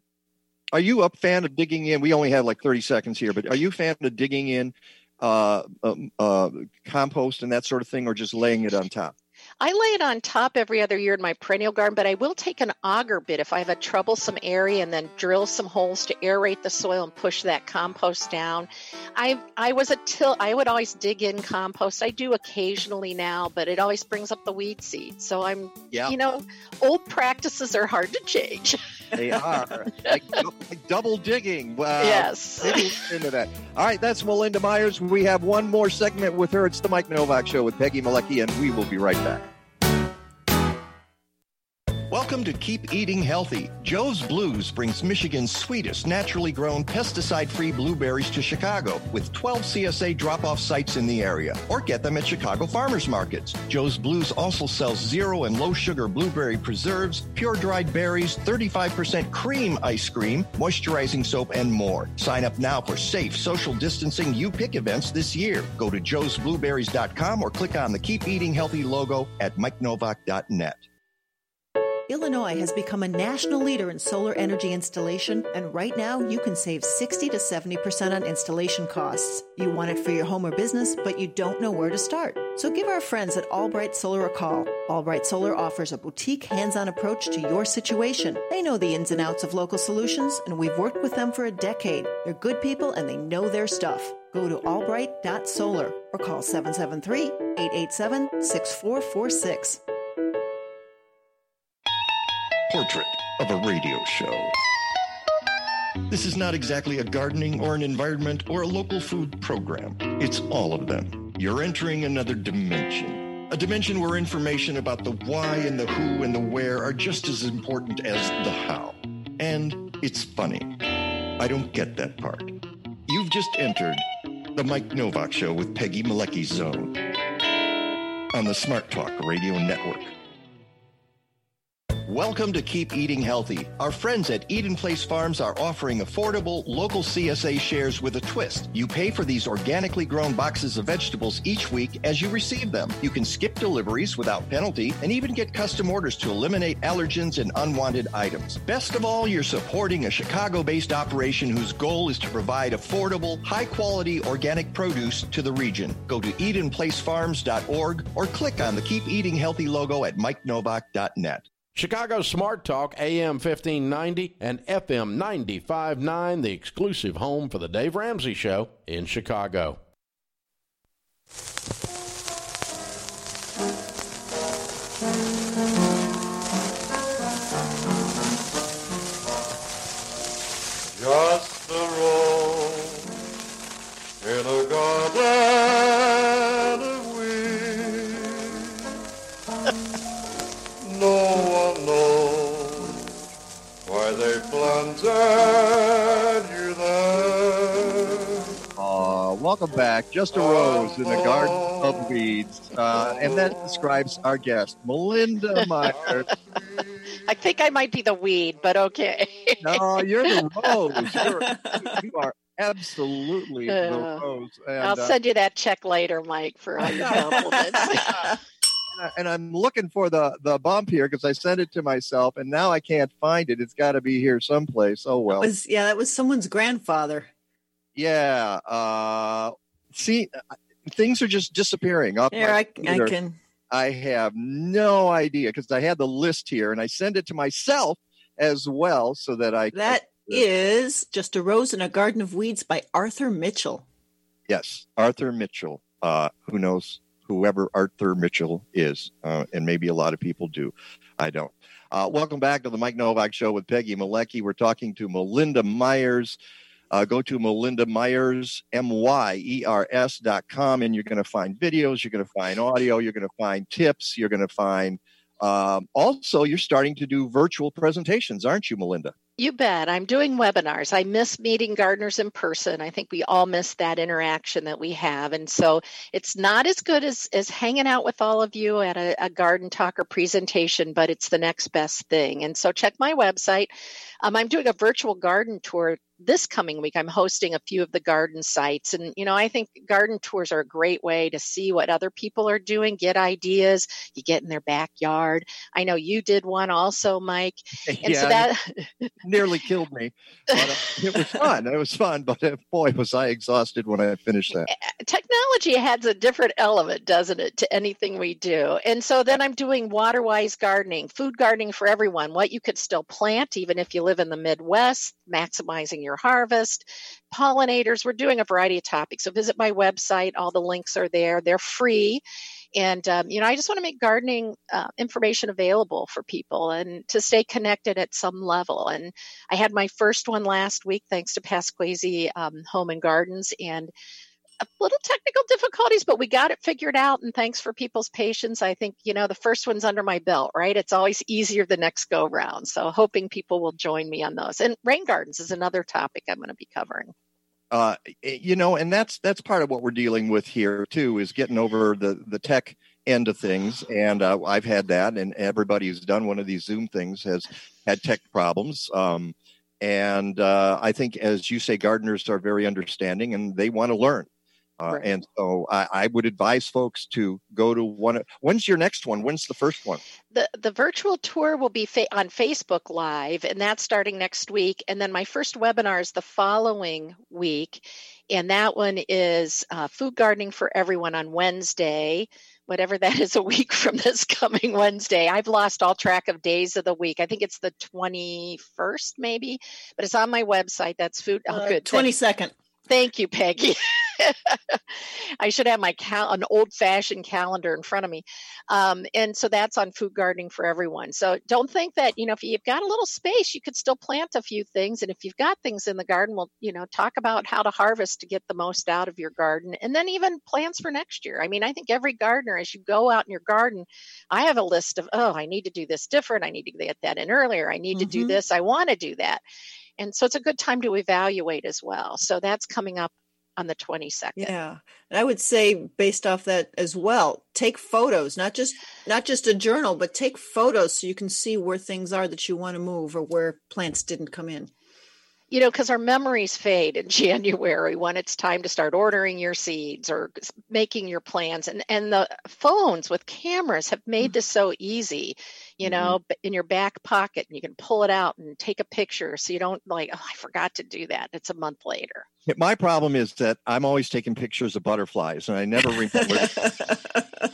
Are you a fan of digging in? We only have like 30 seconds here, but are you a fan of digging in uh, um, uh, compost and that sort of thing, or just laying it on top? I lay it on top every other year in my perennial garden, but I will take an auger bit if I have a troublesome area and then drill some holes to aerate the soil and push that compost down. I I was a till I would always dig in compost. I do occasionally now, but it always brings up the weed seed. So I'm Yeah. you know, old practices are hard to change. They <laughs> are like, like double digging. Wow. Yes. Into that. All right, that's Melinda Myers. We have one more segment with her. It's the Mike Novak Show with Peggy Malecki, and we will be right back. Welcome to Keep Eating Healthy. Joe's Blues brings Michigan's sweetest, naturally grown, pesticide free blueberries to Chicago with 12 CSA drop off sites in the area. Or get them at Chicago farmers markets. Joe's Blues also sells zero and low sugar blueberry preserves, pure dried berries, 35% cream ice cream, moisturizing soap, and more. Sign up now for safe social distancing You Pick events this year. Go to joesblueberries.com or click on the Keep Eating Healthy logo at mikenovak.net. Illinois has become a national leader in solar energy installation, and right now you can save 60 to 70% on installation costs. You want it for your home or business, but you don't know where to start. So give our friends at Albright Solar a call. Albright Solar offers a boutique, hands on approach to your situation. They know the ins and outs of local solutions, and we've worked with them for a decade. They're good people and they know their stuff. Go to albright.solar or call 773 887 6446. Portrait of a Radio Show. This is not exactly a gardening or an environment or a local food program. It's all of them. You're entering another dimension. A dimension where information about the why and the who and the where are just as important as the how. And it's funny. I don't get that part. You've just entered the Mike Novak Show with Peggy Malecki Zone on the Smart Talk Radio Network. Welcome to Keep Eating Healthy. Our friends at Eden Place Farms are offering affordable local CSA shares with a twist. You pay for these organically grown boxes of vegetables each week as you receive them. You can skip deliveries without penalty and even get custom orders to eliminate allergens and unwanted items. Best of all, you're supporting a Chicago based operation whose goal is to provide affordable, high quality organic produce to the region. Go to EdenPlaceFarms.org or click on the Keep Eating Healthy logo at MikeNovak.net. Chicago Smart Talk AM 1590 and FM 959, the exclusive home for the Dave Ramsey Show in Chicago. Just welcome back. Just a rose in the garden of weeds. Uh, and that describes our guest, Melinda <laughs> Myers. I think I might be the weed, but okay. no, you're the <laughs> rose. You're, you are absolutely the Uh, rose. And, I'll uh, send you that check later, Mike, for all <laughs> your compliments. and I- and I'm looking for the the bump here because I sent it to myself, and now I can't find it. It's got to be here someplace. Oh well. was yeah, that was someone's grandfather. Yeah. Uh, see, things are just disappearing. Off Here, my I, I can. I have no idea because I had the list here, and I send it to myself as well, so that I That is just a rose in a garden of weeds by Arthur Mitchell. yes, Arthur Mitchell. Uh, who knows whoever Arthur Mitchell is, uh, and maybe a lot of people do. I don't. Uh, welcome back to the Mike Novak Show with Peggy Malecki. We're talking to Melinda Myers. Uh, go to Melinda Myers, M Y E R S dot com, and you're going to find videos, you're going to find audio, you're going to find tips, you're going to find um, also, you're starting to do virtual presentations, aren't you, Melinda? You bet. I'm doing webinars. I miss meeting gardeners in person. I think we all miss that interaction that we have. And so it's not as good as, as hanging out with all of you at a, a garden talk or presentation, but it's the next best thing. And so check my website. Um, I'm doing a virtual garden tour this coming week i'm hosting a few of the garden sites. And you know i think garden tours are a great way to see what other people are doing get ideas you get in their backyard. I know you did one also mike. <laughs> And yeah, so that nearly killed me but, uh, it was <laughs> fun it was fun but uh, boy was i exhausted when i finished that. Technology adds a different element doesn't it to anything we do? And so then i'm doing water wise gardening food gardening for everyone what you could still plant even if you live in the midwest maximizing your harvest, pollinators. We're doing a variety of topics. So visit my website. All the links are there. They're free. And, um, you know, I just want to make gardening uh, information available for people and to stay connected at some level. And I had my first one last week, thanks to Pasquesi um, Home and Gardens. And a little technical difficulties, but we got it figured out. And thanks for people's patience. I think, you know, the first one's under my belt, right? It's always easier the next go round. So hoping people will join me on those. And rain gardens is another topic I'm going to be covering. Uh, you know, and that's that's part of what we're dealing with here too, is getting over the the tech end of things. And uh, I've had that, and everybody who's done one of these Zoom things has had tech problems. Um, and uh, I think, as you say, gardeners are very understanding, and they want to learn. Uh, right. And so I, I, would advise folks to go to one. When's your next one? When's the first one? The the virtual tour will be fa- on Facebook Live, and that's starting next week. And then my first webinar is the following week, and that one is uh, food gardening for everyone on Wednesday. Whatever that is, a week <laughs> from this coming Wednesday. I've lost all track of days of the week. I think it's the 21st, maybe, but it's on my website. That's food. Oh, uh, good. 22nd. Thank you, Peggy. <laughs> <laughs> I should have my cal- an old fashioned calendar in front of me. Um, and so that's on food gardening for everyone. So don't think that, you know, if you've got a little space, you could still plant a few things. And if you've got things in the garden, we'll, you know, talk about how to harvest to get the most out of your garden. And then even plans for next year. I mean, I think every gardener, as you go out in your garden, I have a list of, oh, I need to do this different. I need to get that in earlier. I need mm-hmm. to do mm-hmm. this. I want to do that. And so it's a good time to evaluate as well. So that's coming up on the 22nd. Yeah. And I would say based off that as well, take photos, not just not just a journal, but take photos so you can see where things are that you want to move or where plants didn't come in you know, because our memories fade in <laughs> January when it's time to start ordering your seeds or making your plans. And, and the phones with cameras have made mm-hmm. this so easy, you know, mm-hmm. in your back pocket and you can pull it out and take a picture so you don't like, oh, I forgot to do that. It's a month later. My problem is that I'm always taking pictures of butterflies and I never remember. <laughs>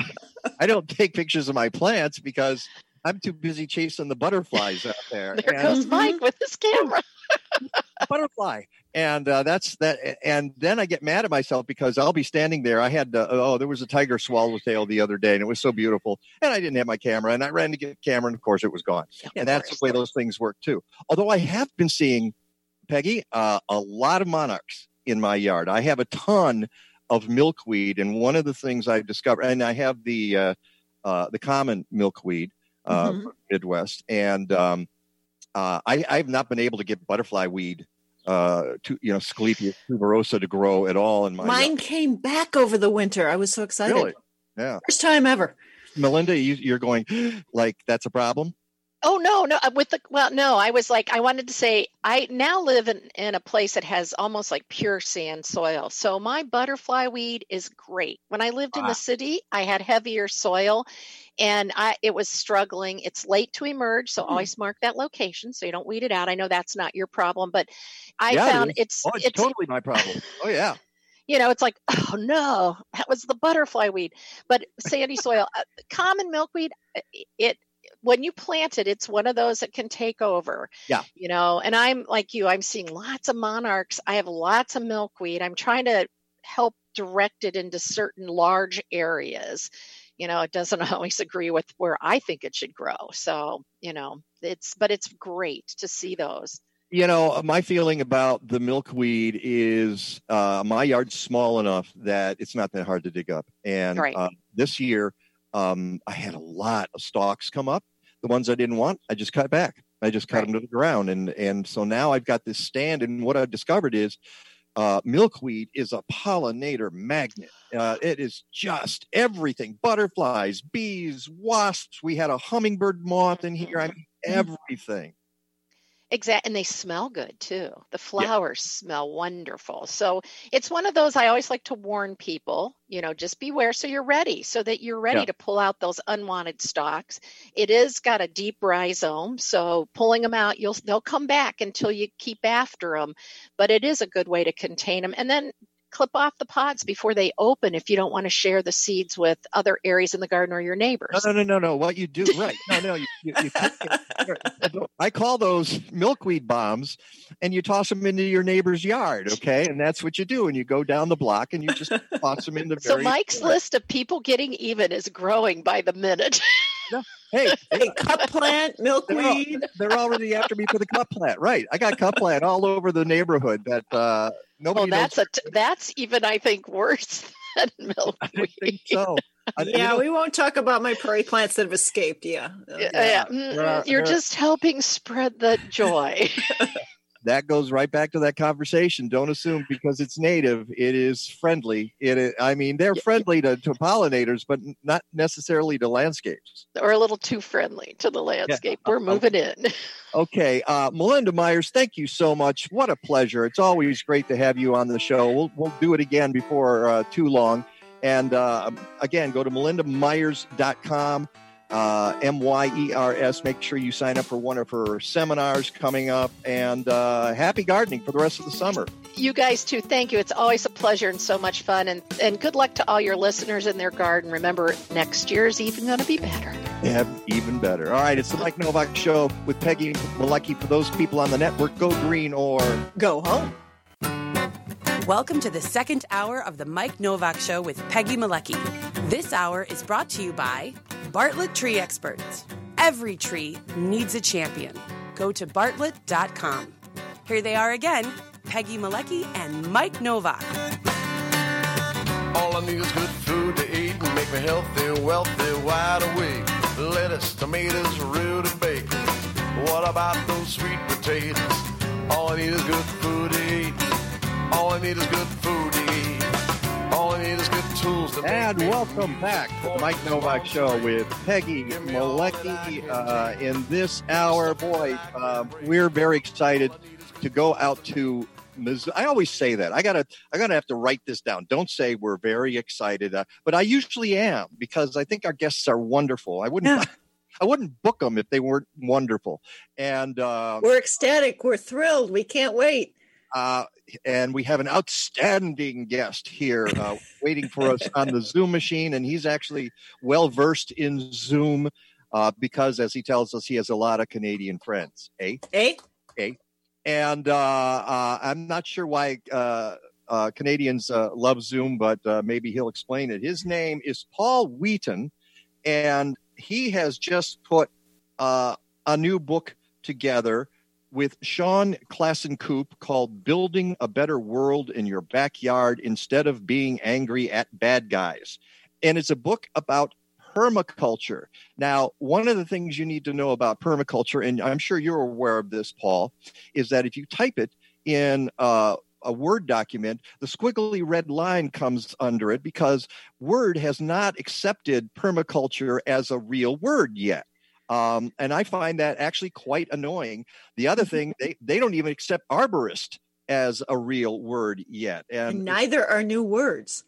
<laughs> I don't take pictures of my plants because I'm too busy chasing the butterflies out there. There and, goes Mike with his camera. <laughs> butterfly, and uh, that's that. And then I get mad at myself because I'll be standing there. I had uh, oh, there was a tiger swallowtail the other day, and it was so beautiful, and I didn't have my camera, and I ran to get the camera, and of course it was gone. Yeah, and that's the way those things work too. Although I have been seeing Peggy uh, a lot of monarchs in my yard. I have a ton of milkweed, and one of the things I've discovered, and I have the uh, uh, the common milkweed uh, mm-hmm. Midwest, and um, uh, I, I have not been able to get butterfly weed uh, to you know Asclepias tuberosa to grow at all in my. Mine came back over the winter. I was so excited. Really? Yeah. First time ever. Melinda, you, you're going <gasps> like that's a problem. Oh no, no. Uh, with the well, no. I was like, I wanted to say, I now live in in a place that has almost like pure sand soil. So my butterfly weed is great. When I lived in the city, I had heavier soil, and I it was struggling. It's late to emerge, so mm. always mark that location so you don't weed it out. I know that's not your problem, but I yeah, found it it's, oh, it's, it's totally my problem. Oh yeah. <laughs> you know, it's like, oh no, that was the butterfly weed. But sandy soil, uh, common milkweed, uh, it when you plant it, it's one of those that can take over. Yeah. You know, and I'm like you, I'm seeing lots of monarchs. I have lots of milkweed. I'm trying to help direct it into certain large areas. You know, it doesn't <laughs> always agree with where I think it should grow. So, you know, it's, but it's great to see those. You know, my feeling about the milkweed is uh, my yard's small enough that it's not that hard to dig up. And Right. uh, this year, um, I had a lot of stalks come up. The ones I didn't want, I just cut back. I just cut them to the ground, and and so now I've got this stand. And what I've discovered is, uh, milkweed is a pollinator magnet. Uh, it is just everything: butterflies, bees, wasps. We had a hummingbird moth in here. I mean, everything. Exactly. And they smell good too. The flowers smell wonderful. So it's one of those I always like to warn people, you know, just beware so you're ready, so that you're ready Yeah. to pull out those unwanted stalks. It is got a deep rhizome, so pulling them out, you'll they'll come back until you keep after them. But it is a good way to contain them. And then clip off the pods before they open if you don't want to share the seeds with other areas in the garden or your neighbors. No, no, no, no, no. What you do, right? No, no. You, you, you I call those milkweed bombs, and you toss them into your neighbor's yard. Okay, and that's what you do. And you go down the block, and you just toss them in the. So Mike's list of people getting even is growing by the minute. <laughs> Hey, hey, <laughs> cup plant, milkweed. They're, they're already after me for the cup plant, right? I got cup plant all over the neighborhood that uh, well, nobody that's knows. a t- that's even I think worse <laughs> than milkweed. so. I- you yeah, know- we won't talk about my prairie plants that have escaped. Yeah, Yeah, yeah. Mm, You're there are- just helping spread the joy. <laughs> that goes right back to that conversation. Don't assume because it's native, it is friendly. It, is, I mean, they're friendly to, to pollinators, but not necessarily to landscapes. or a little too friendly to the landscape. We're moving in. <laughs> Okay, uh, Melinda Myers, thank you so much. What a pleasure! It's always great to have you on the show. We'll we'll do it again before uh, too long. And uh, again, go to melindamyers.com, uh, M Y E R S. Make sure you sign up for one of her seminars coming up. And uh, happy gardening for the rest of the summer. You guys too. Thank you. It's always a pleasure and so much fun. And and good luck to all your listeners in their garden. Remember, next year is even going to be better. Yeah, even better. All right, it's the Mike Novak Show with Peggy Malecki. For those people on the network, go green or go home. Welcome to the second hour of the Mike Novak Show with Peggy Malecki. This hour is brought to you by Bartlett Tree Experts. Every tree needs a champion. Go to bartlett.com. Here they are again Peggy Malecki and Mike Novak. All I need is good food to eat and make me healthy, wealthy, wide awake. Lettuce, tomatoes, rutabaga. What about those sweet potatoes? All I need is good food to eat. All I need is good food to eat. All I need is good tools to And make me welcome back to the Mike Novak Show with Peggy Malecki. Uh, in this hour, boy, uh, we're very excited to go out to Missouri. I always say that. I gotta, I gotta have to write this down. Don't say we're very excited, uh, but I usually am because I think our guests are wonderful. I wouldn't, <laughs> I wouldn't book them if they weren't wonderful. And uh, We're ecstatic. We're thrilled. We can't wait. uh, and we have an outstanding guest here uh, waiting for us on the Zoom machine, and he's actually well versed in Zoom uh, because, as he tells us, he has a lot of Canadian friends. Eh? Eh? Eh? And uh, uh, I'm not sure why uh, uh, Canadians uh, love Zoom, but uh, maybe he'll explain it. His name is Paul Wheaton, and he has just put uh, a new book together with Shawn Klassen-Koop called Building a Better World in Your Backyard Instead of Being Angry at Bad Guys. And it's a book about permaculture. Now, one of the things you need to know about permaculture, and I'm sure you're aware of this, Paul, is that if you type it in uh, a Word document, the squiggly red line comes under it because Word has not accepted permaculture as a real word yet. Um, and I find that actually quite annoying. The other thing, they, they don't even accept arborist as a real word yet. And And neither are new words.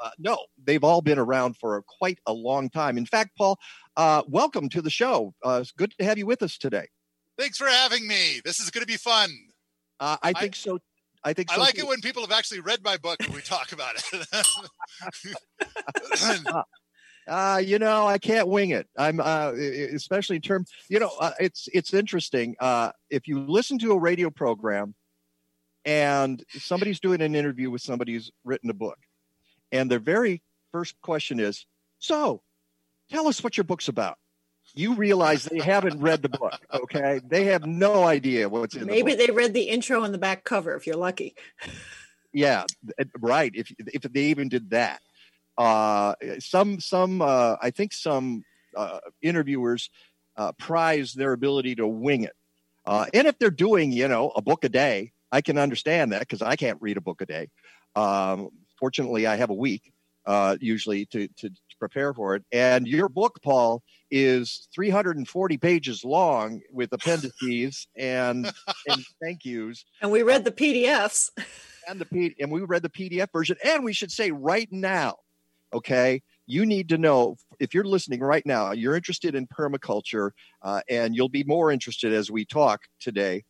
uh, no, they've all been around for quite a long time. In fact, Paul, uh, welcome to the show. Uh, it's good to have you with us today. Thanks for having me. This is going to be fun. Uh, I think so. I think so I like too. it when people have actually read my book and we talk about it. <laughs> <laughs> Uh, you know, I can't wing it. I'm uh, especially in terms. You know, uh, it's it's interesting. Uh, if you listen to a radio program and somebody's doing an interview with somebody who's written a book, and their very first question is, "So, tell us what your book's about." You realize they haven't read the book, okay? They have no idea what's in the Maybe book. they read the intro and the back cover if you're lucky. Yeah, right. If if they even did that, uh, some some uh, I think some uh, interviewers uh, prize their ability to wing it, uh, and if they're doing you know a book a day, I can understand that because I can't read a book a day. Um, fortunately, I have a week uh, usually to, to to prepare for it. And your book, Paul, is 340 pages long with appendices and and <laughs> thank yous And we read the PDFs. and the P- and we read the PDF version. And we should say right now, okay, you need to know if you're listening right now, you're interested in permaculture, uh, and you'll be more interested as we talk today.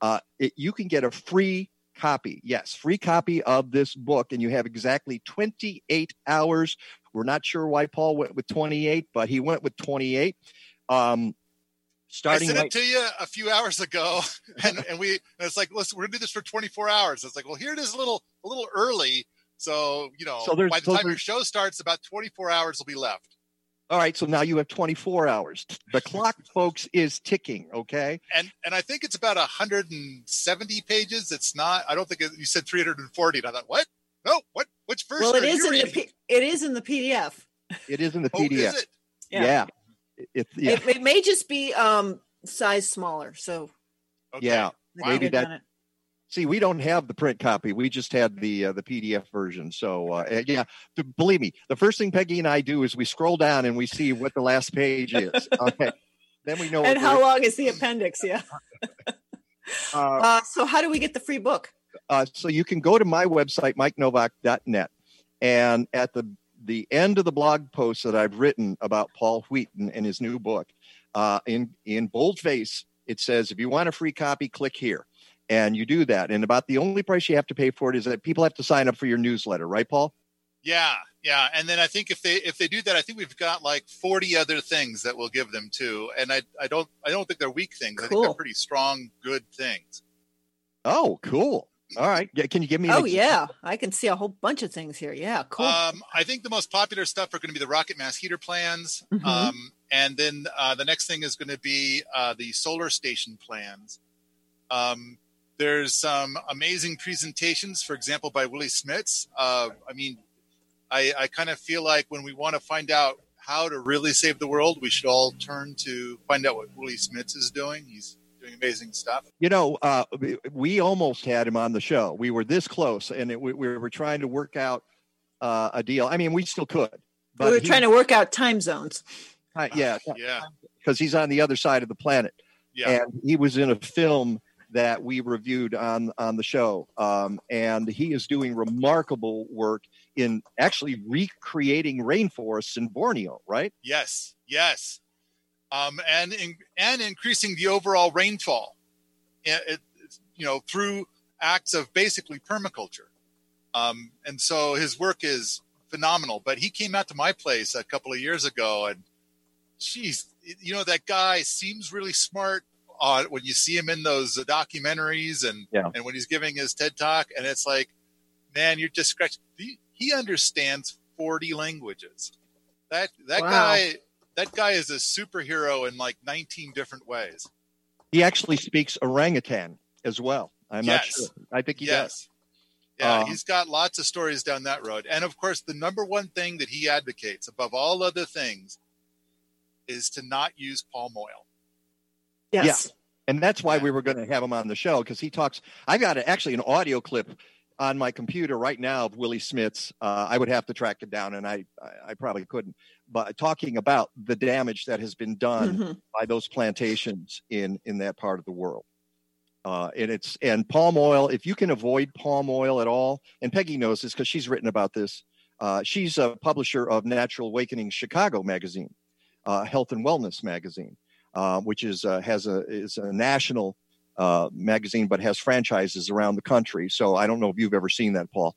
Uh, it, you can get a free copy, yes, free copy of this book, and you have exactly 28 hours. We're not sure why Paul went with 28, but he went with 28. Um, starting I sent right- it to you a few hours ago, <laughs> and, and we and it's like, listen, we're gonna do this for 24 hours. It's like, well, here it is, a little a little early. So you know, So by the so time your show starts, about 24 hours will be left. All right, so now you have 24 hours. The clock, <laughs> folks, is ticking. Okay. And and I think it's about 170 pages. It's not. I don't think it, you said 340. And I thought, what? No, what? Which version? well, it are is you in the? P- it is in the PDF. It is in the <laughs> Oh, is PDF. it? Yeah. Yeah. It, it- yeah. It, it may just be um size smaller. So yeah. they Maybe could have that. See, we don't have the print copy. We just had the uh, the PDF version. So uh, yeah, believe me, the first thing Peggy and I do is we scroll down and we see what the last page is. <laughs> Okay. then we know. and how long is the appendix? Yeah. <laughs> <laughs> Uh, Uh, so how do we get the free book? Uh, so you can go to my website, mikenovak.net, and at the the end of the blog post that I've written about Paul Wheaton and his new book, uh, in in boldface, it says, "If you want a free copy, click here." And you do that, and about the only price you have to pay for it is that people have to sign up for your newsletter, right, Paul? Yeah, yeah. And then I think if they if they do that, I think we've got like 40 other things that we'll give them too. And I I don't I don't think they're weak things. I think they're pretty strong, good things. Oh, cool. All right, Yeah, can you give me? Oh ex- yeah, I can see a whole bunch of things here. Yeah, cool. Um, I think the most popular stuff are going to be the rocket mass heater plans. Mhm. Um, and then uh, the next thing is going to be uh, the solar station plans. Um, there's some amazing presentations, for example, by Willie Smits. Uh, I mean, I, I kind of feel like when we want to find out how to really save the world, we should all turn to find out what Willie Smits is doing. He's doing amazing stuff. You know, uh, we- we almost had him on the show. We were this close, and it, we, we were trying to work out uh, a deal. I mean, we still could, but we were he- trying to work out time zones. uh, yeah, Yeah. because he's on the other side of the planet. Yeah. And he was in a film that we reviewed on on the show, um, and he is doing remarkable work in actually recreating rainforests in Borneo. Right? Yes, yes, um, and in, and increasing the overall rainfall, it, it, you know, through acts of basically permaculture. Um, and so his work is phenomenal. But he came out to my place a couple of years ago, and geez, you know, that guy seems really smart. Uh, when you see him in those documentaries and Yeah. and when he's giving his TED talk, and it's like, man, you're just scratching. He, he understands forty languages. That that Wow. guy that guy is a superhero in like 19 different ways. He actually speaks orangutan as well. I'm not sure. I think he does. Yeah, Uh, he's got lots of stories down that road. And of course, the number one thing that he advocates above all other things is to not use palm oil. Yes. Yeah. And that's why we were going to have him on the show because he talks. I've got actually an audio clip on my computer right now of Willie Smits. Uh, I would have to track it down, and I, I, probably couldn't. But talking about the damage that has been done Mhm. by those plantations in in that part of the world. Uh, and it's and palm oil. If you can avoid palm oil at all, and Peggy knows this because she's written about this. Uh, she's a publisher of Natural Awakening Chicago magazine, uh, health and wellness magazine, uh, which is uh, has a is a national uh, magazine, but has franchises around the country. So I don't know if you've ever seen that, Paul,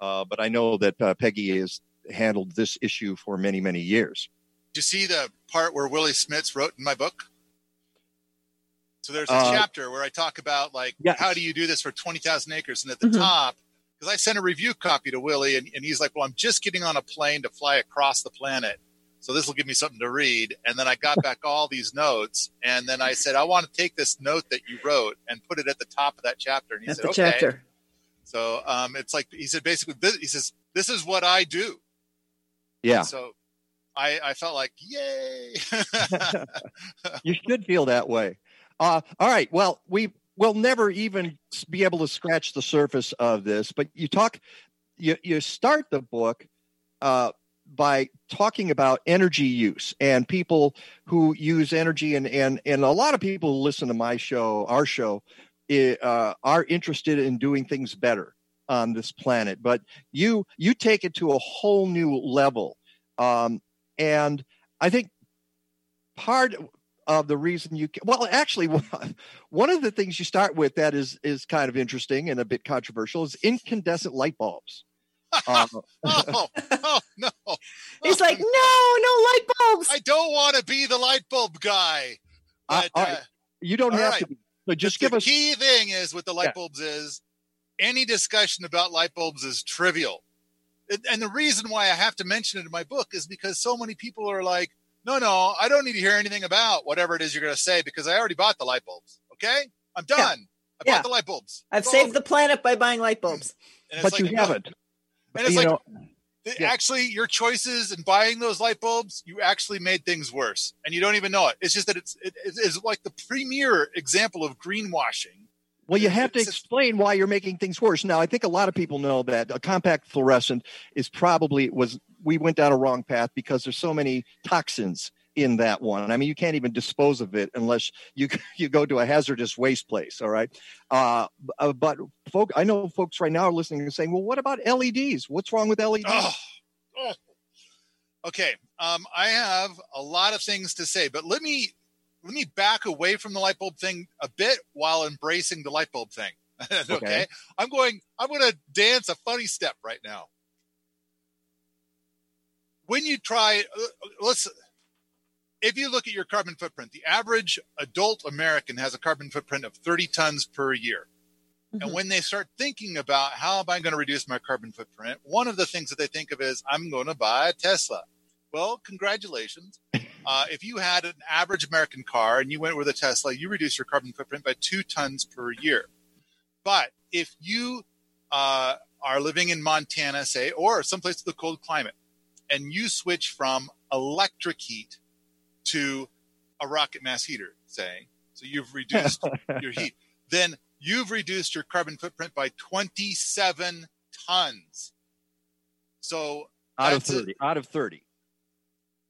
uh, but I know that uh, Peggy has handled this issue for many many years. Did you see the part where Willie Smits wrote in my book? So there's a chapter where I talk about like Yes. how do you do this for twenty thousand acres, and at the Mhm. top, because I sent a review copy to Willie, and, and he's like, "Well, I'm just getting on a plane to fly across the planet, so this will give me something to read." And then I got back all these notes, and then I said, "I want to take this note that you wrote and put it at the top of that chapter." And he At said, the "Okay." chapter. So um, it's like he said, basically, this, he says, "This is what I do." Yeah. So I, I felt like, yay! <laughs> you should feel that way. Uh, all right. Well, we will never even be able to scratch the surface of this, but you talk, you, you start the book uh, by talking about energy use and people who use energy, and and and a lot of people who listen to my show, our show, uh, are interested in doing things better on this planet. But you you take it to a whole new level, um, and I think part of the reason you well actually <laughs> one of the things you start with that is is kind of interesting and a bit controversial is incandescent light bulbs Uh, <laughs> oh, oh no! He's like, no, no light bulbs. I don't want to be the light bulb guy. uh, But, all right. uh, you don't have right. to be so just the give us key thing is with the light Yeah. bulbs is any discussion about light bulbs is trivial. And- And the reason why I have to mention it in my book is because so many people are like, no, no, I don't need to hear anything about whatever it is you're going to say because I already bought the light bulbs. Okay. I'm done. I Yeah. bought the light bulbs. I've It's all saved over. the planet by buying light bulbs. And it's but you like, no. haven't And it's you like, know th- actually, your choices in buying those light bulbs, you actually made things worse, and you don't even know it. It's just that it's it, it's like the premier example of greenwashing. Well, you have to explain why you're making things worse. Now, I think a lot of people know that a compact fluorescent is probably was we went down a wrong path because there's so many toxins in that one. I mean, you can't even dispose of it unless you <laughs> you go to a hazardous waste place. All right, uh, uh, but folk, I know folks right now are listening and saying, "Well, what about LEDs? What's wrong with LEDs?" Oh, oh. Okay, um, I have a lot of things to say, but let me let me back away from the light bulb thing a bit while embracing the light bulb thing. <laughs> okay? Okay. I'm going. I'm going to dance a funny step right now. When you try, uh, let's. If you look at your carbon footprint, the average adult American has a carbon footprint of 30 tons per year. And when they start thinking about how am I going to reduce my carbon footprint, one of the things that they think of is I'm going to buy a Tesla. Well, congratulations. <laughs> Uh, if you had an average American car and you went with a Tesla, you reduce your carbon footprint by two tons per year. But if you uh, are living in Montana, say, or someplace with a cold climate, and you switch from electric heat to a rocket mass heater, say, so you've reduced <laughs> your heat, then you've reduced your carbon footprint by 27 tons. So out of that's a- thirty, out of thirty.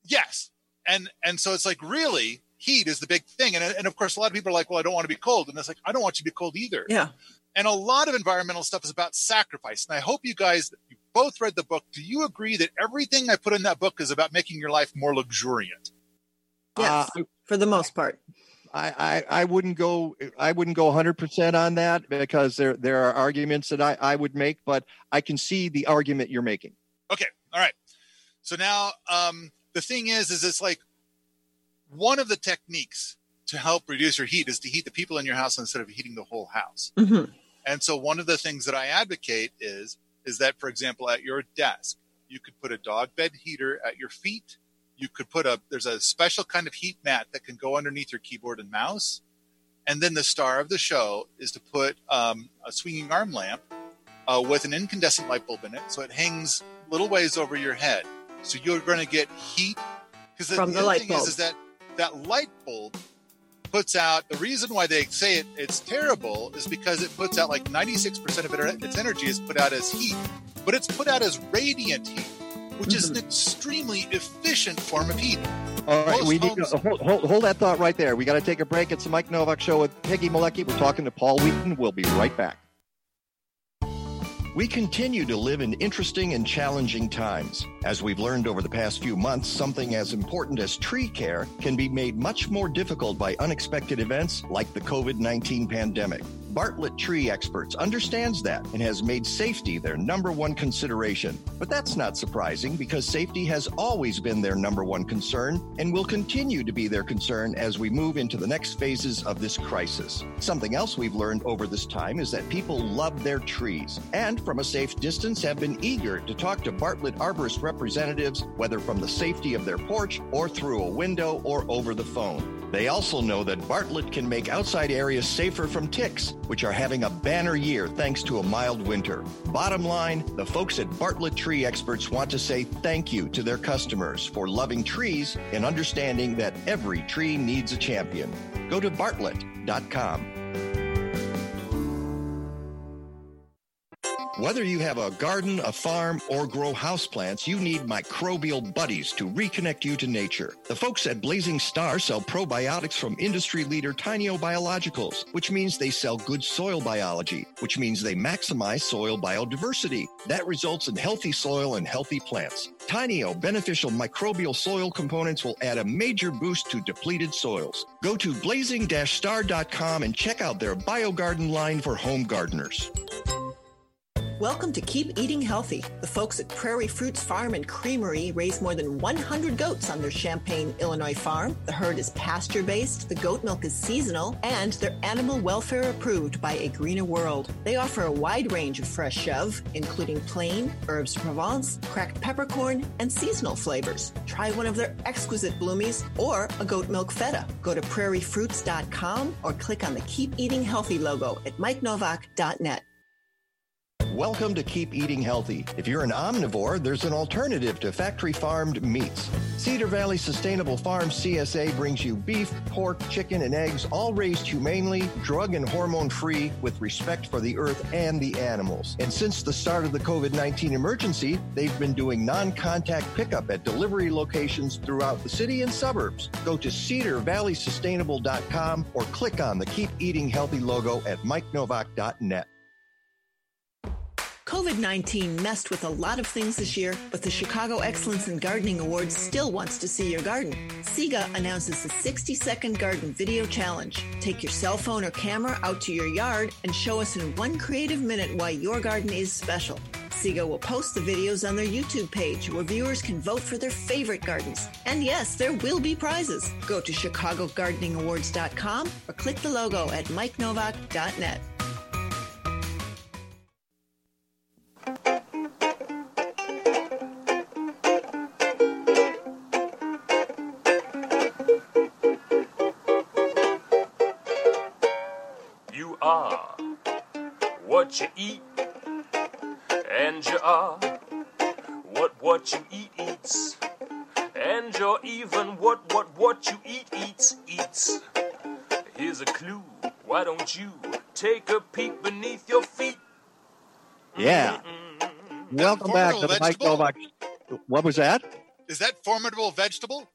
Yes. And and so it's like really heat is the big thing. And and of course a lot of people are like, well, I don't want to be cold. And it's like, I don't want you to be cold either. Yeah. And a lot of environmental stuff is about sacrifice. And I hope you guys you both read the book. Do you agree that everything I put in that book is about making your life more luxuriant? Yes, Uh, for the most part. I, I, I wouldn't go I wouldn't go 100% on that because there there are arguments that I, I would make, but I can see the argument you're making. Okay. All right. So now um, the thing is, is it's like one of the techniques to help reduce your heat is to heat the people in your house instead of heating the whole house. Mhm. And so one of the things that I advocate is is that, for example, at your desk, you could put a dog bed heater at your feet. You could put a there's a special kind of heat mat that can go underneath your keyboard and mouse. And then the star of the show is to put um, a swinging arm lamp uh, with an incandescent light bulb in it, so it hangs little ways over your head. So you're going to get heat because the other light thing is, bulb. is that that light bulb puts out the reason why they say it, it's terrible is because it puts out like 96% of it, its energy is put out as heat, but it's put out as radiant heat, which is Mm-hmm. an extremely efficient form of heat. All right, Most we need to hold, hold, hold that thought right there. We got to take a break. It's the Mike Novak Show with Peggy Malecki. We're talking to Paul Wheaton. We'll be right back. We continue to live in interesting and challenging times. As we've learned over the past few months, something as important as tree care can be made much more difficult by unexpected events like the COVID 19 pandemic. Bartlett Tree Experts understands that and has made safety their number one consideration. But that's not surprising because safety has always been their number one concern and will continue to be their concern as we move into the next phases of this crisis. Something else we've learned over this time is that people love their trees and from a safe distance have been eager to talk to Bartlett arborist representatives, whether from the safety of their porch or through a window or over the phone. They also know that Bartlett can make outside areas safer from ticks, which are having a banner year thanks to a mild winter. Bottom line, the folks at Bartlett Tree Experts want to say thank you to their customers for loving trees and understanding that every tree needs a champion. Go to bartlett.com. Whether you have a garden, a farm, or grow houseplants, you need microbial buddies to reconnect you to nature. The folks at Blazing Star sell probiotics from industry leader Tainio Biologicals, which means they sell good soil biology, which means they maximize soil biodiversity. That results in healthy soil and healthy plants. Tainio beneficial microbial soil components will add a major boost to depleted soils. Go to blazing-star.com and check out their BioGarden line for home gardeners. Welcome to Keep Eating Healthy. The folks at Prairie Fruits Farm and Creamery raise more than 100 goats on their Champaign, Illinois farm. The herd is pasture based, the goat milk is seasonal, and they're animal welfare approved by A Greener World. They offer a wide range of fresh chèvre, including plain, herbs Provence, cracked peppercorn, and seasonal flavors. Try one of their exquisite bloomies or a goat milk feta. Go to prairiefruits.com or click on the Keep Eating Healthy logo at mikenovak.net. Welcome to Keep Eating Healthy. If you're an omnivore, there's an alternative to factory farmed meats. Cedar Valley Sustainable Farm CSA brings you beef, pork, chicken, and eggs, all raised humanely, drug and hormone free, with respect for the earth and the animals. And since the start of the COVID 19 emergency, they've been doing non contact pickup at delivery locations throughout the city and suburbs. Go to cedarvalleysustainable.com or click on the Keep Eating Healthy logo at mikenovak.net. COVID 19 messed with a lot of things this year, but the Chicago Excellence in Gardening Awards still wants to see your garden. CEGA announces the 60 second garden video challenge. Take your cell phone or camera out to your yard and show us in one creative minute why your garden is special. CEGA will post the videos on their YouTube page where viewers can vote for their favorite gardens. And yes, there will be prizes. Go to ChicagoGardeningAwards.com or click the logo at MikeNovak.net. You are what you eat, and you are what what you eat eats, and you're even what what what you eat eats eats. Here's a clue. Why don't you take a peek beneath your feet? Yeah. Welcome back to the Mike vegetable? Novak. What was that? Is that formidable vegetable?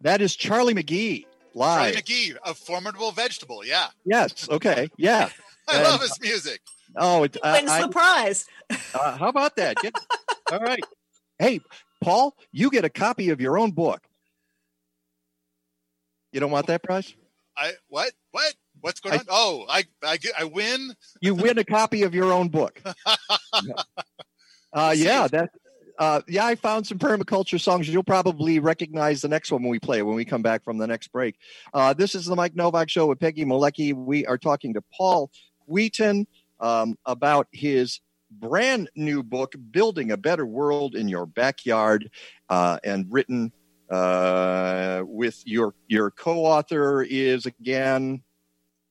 That is Charlie Mgee live. Charlie live. Mgee, a formidable vegetable. Yeah. Yes. Okay. Yeah. <laughs> I And- love his music. Oh, it, uh, Wins I- the prize. uh, how about that? Yeah. <laughs> All right. Hey, Paul, you get a copy of your own book. You don't want that prize? I what? What? What's going on? Oh, I I get I win. You win a copy of your own book. <laughs> Uh, yeah, that. Uh, yeah, I found some permaculture songs. You'll probably recognize the next one when we play when we come back from the next break. Uh, this is the Mike Novak Show with Peggy Malecki. We are talking to Paul Wheaton um, about his brand new book, "Building a Better World in Your Backyard," uh, and written uh, with your your co-author is again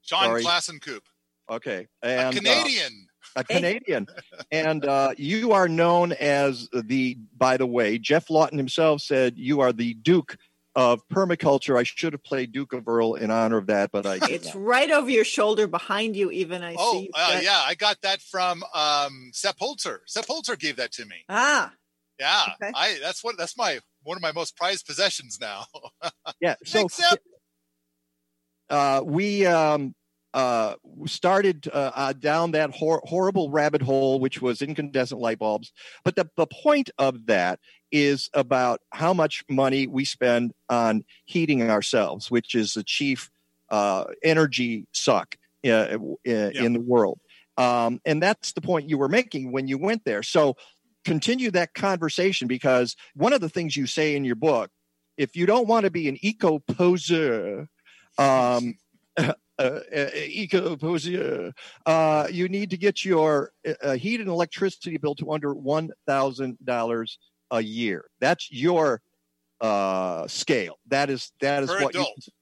John Sorry. Klassen-Koop, okay, and uh, Canadian. A Canadian, and uh, you are known as the. By the way, Geoff Lawton himself said you are the Duke of permaculture. I should have played Duke of Earl in honor of that, but I. It's not. right over your shoulder behind you, even. I Oh, see. you've uh, got- yeah, I got that from um, Sepp Holzer. Sepp Holzer gave that to me. Ah, Yeah, Okay. I that's what that's my one of my most prized possessions now. <laughs> Yeah. So Thanks, Sepp. uh, we um, uh, started uh, uh, down that hor- horrible rabbit hole, which was incandescent light bulbs. But the, the point of that is about how much money we spend on heating ourselves, which is the chief uh, energy suck uh, uh, in the world. Um, and that's the point you were making when you went there. So continue that conversation because one of the things you say in your book, if you don't want to be an eco poser, um, <laughs> uh, uh, eco uh, you need to get your uh, heat and electricity bill to under one thousand dollars a year. That's your uh, scale. That is that is Per what adult. you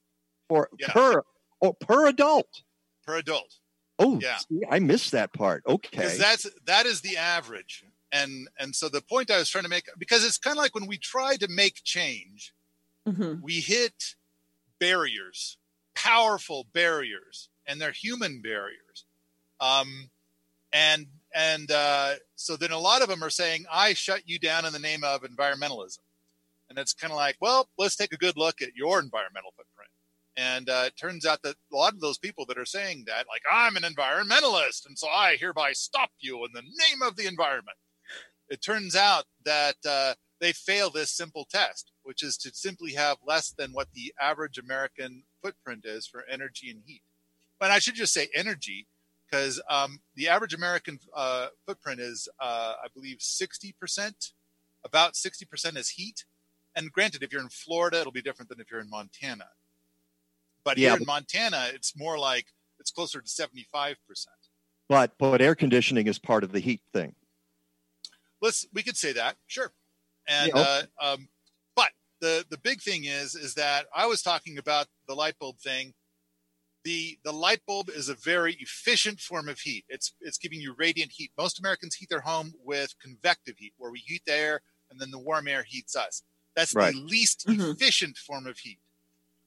for Yeah. per oh, per adult. per adult. Oh, Yeah. see, I missed that part. Okay. that's that is the average and and so the point i was trying to make because it's kind of like when we try to make change we hit barriers powerful barriers and they're human barriers. Um and and uh so then a lot of them are saying i shut you down in the name of environmentalism. And it's kind of like well let's take a good look at your environmental footprint. And uh, it turns out that a lot of those people that are saying that, like, I'm an environmentalist, and so I hereby stop you in the name of the environment. It turns out that uh, they fail this simple test, which is to simply have less than what the average American footprint is for energy and heat. But I should just say energy, because um, the average American uh, footprint is, uh, I believe, 60%, about 60% is heat. And granted, if you're in Florida, it'll be different than if you're in Montana. But Yeah, here in Montana, it's more like it's closer to 75%. but but air conditioning is part of the heat thing. Let's we could say that, sure. And Yeah, uh, um, but the the big thing is is that I was talking about the light bulb thing. The the light bulb is a very efficient form of heat. It's it's giving you radiant heat. Most Americans heat their home with convective heat, where we heat the air and then the warm air heats us. That's Right. the least efficient form of heat.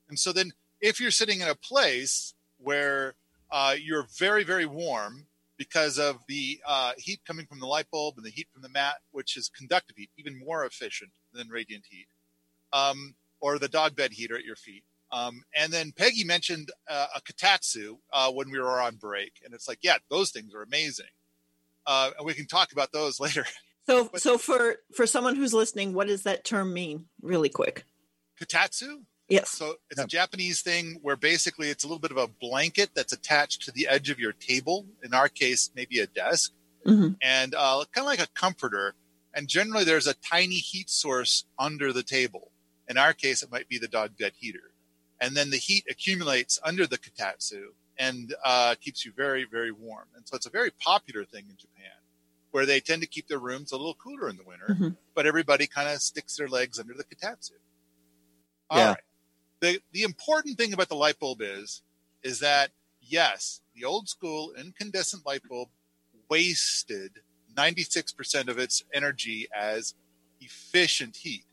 And so then, if you're sitting in a place where uh, you're very, very warm because of the uh, heat coming from the light bulb and the heat from the mat, which is conductive heat, even more efficient than radiant heat, um, or the dog bed heater at your feet. Um, and then Peggy mentioned uh, a kotatsu uh, when we were on break, and it's like, yeah, those things are amazing, uh, and we can talk about those <laughs> later. So, so for for someone who's listening, what does that term mean, really quick? Kotatsu. Yes. So it's a Japanese thing where basically it's a little bit of a blanket that's attached to the edge of your table. In our case, maybe a desk, Mhm. and uh, kind of like a comforter. And generally, there's a tiny heat source under the table. In our case, it might be the dog bed heater, and then the heat accumulates under the kotatsu and uh, keeps you very, very warm. And so it's a very popular thing in Japan, where they tend to keep their rooms a little cooler in the winter, Mhm. but everybody kind of sticks their legs under the kotatsu. All Yeah. right. The the important thing about the light bulb is is that yes, the old school incandescent light bulb wasted 96% of its energy as efficient heat.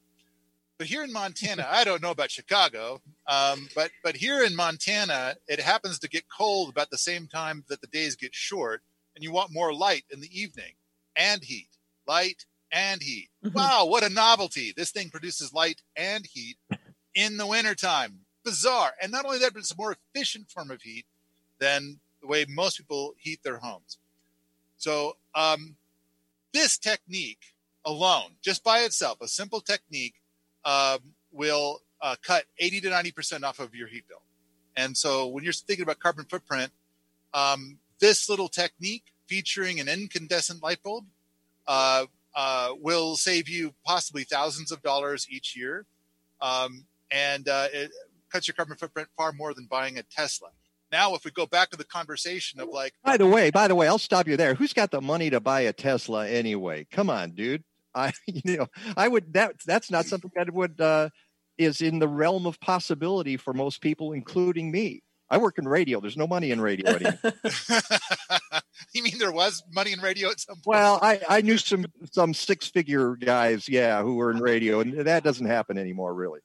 But here in Montana, <laughs> I don't know about Chicago, um, but but here in Montana, it happens to get cold about the same time that the days get short, and you want more light in the evening and heat, light and heat. Wow, what a novelty! This thing produces light and heat in the wintertime. Bizarre. And not only that, but it's a more efficient form of heat than the way most people heat their homes. So, um, this technique alone, just by itself, a simple technique, um, will uh, cut 80 to 90% off of your heat bill. And so, when you're thinking about carbon footprint, um, this little technique featuring an incandescent light bulb uh, uh, will save you possibly thousands of dollars each year. Um, and uh, it cuts your carbon footprint far more than buying a Tesla. Now, if we go back to the conversation of like, By the way, by the way, I'll stop you there. Who's got the money to buy a Tesla anyway? Come on, dude. I <laughs> you know, I would that that's not something that would uh is in the realm of possibility for most people, including me. I work in radio. There's no money in radio anymore. <laughs> <laughs> you mean there was money in radio at some point? well, I, I knew some some six figure guys, yeah, who were in radio, and that doesn't happen anymore, really.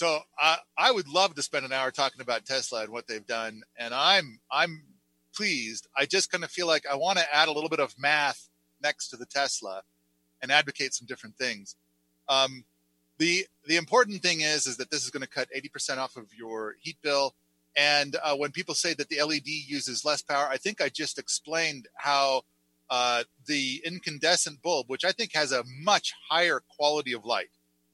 So I I would love to spend an hour talking about Tesla and what they've done, and I'm I'm pleased. I just kind of feel like I want to add a little bit of math next to the Tesla and advocate some different things. Um, the the important thing is is that this is going to cut 80% off of your heat bill. And uh, when people say that the LED uses less power, I think I just explained how uh, the incandescent bulb, which I think has a much higher quality of light.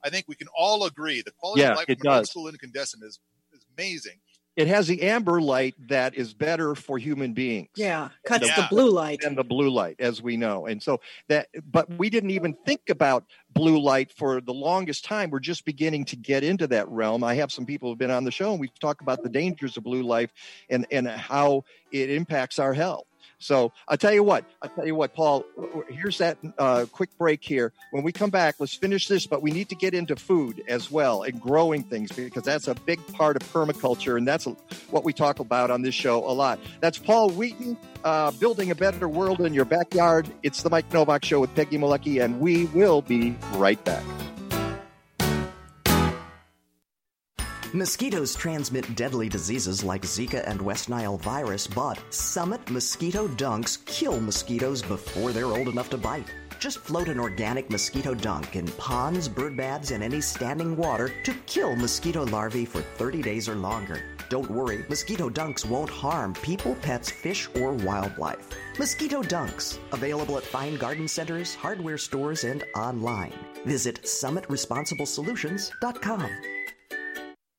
I think we can all agree the quality Yeah, of light from an old school incandescent is, is amazing. it has the amber light that is better for human beings. Yeah, cuts Yeah. the blue light. and the blue light, as we know. And so that, but we didn't even think about blue light for the longest time. We're just beginning to get into that realm. I have some people who've been on the show and we've talked about the dangers of blue light and, and how it impacts our health. So I'll tell you what, I'll tell you what, Paul, here's that uh, quick break here. When we come back, let's finish this, but we need to get into food as well and growing things because that's a big part of permaculture. And that's what we talk about on this show a lot. That's Paul Wheaton, uh, Building a Better World in Your Backyard. It's the Mike Novak Show with Peggy Malecki, and we will be right back. Mosquitoes transmit deadly diseases like Zika and West Nile virus, but Summit Mosquito Dunks kill mosquitoes before they're old enough to bite. Just float an organic mosquito dunk in ponds, bird baths, and any standing water to kill mosquito larvae for 30 days or longer. Don't worry, mosquito dunks won't harm people, pets, fish, or wildlife. Mosquito dunks, available at fine garden centers, hardware stores, and online. Visit summitresponsiblesolutions.com.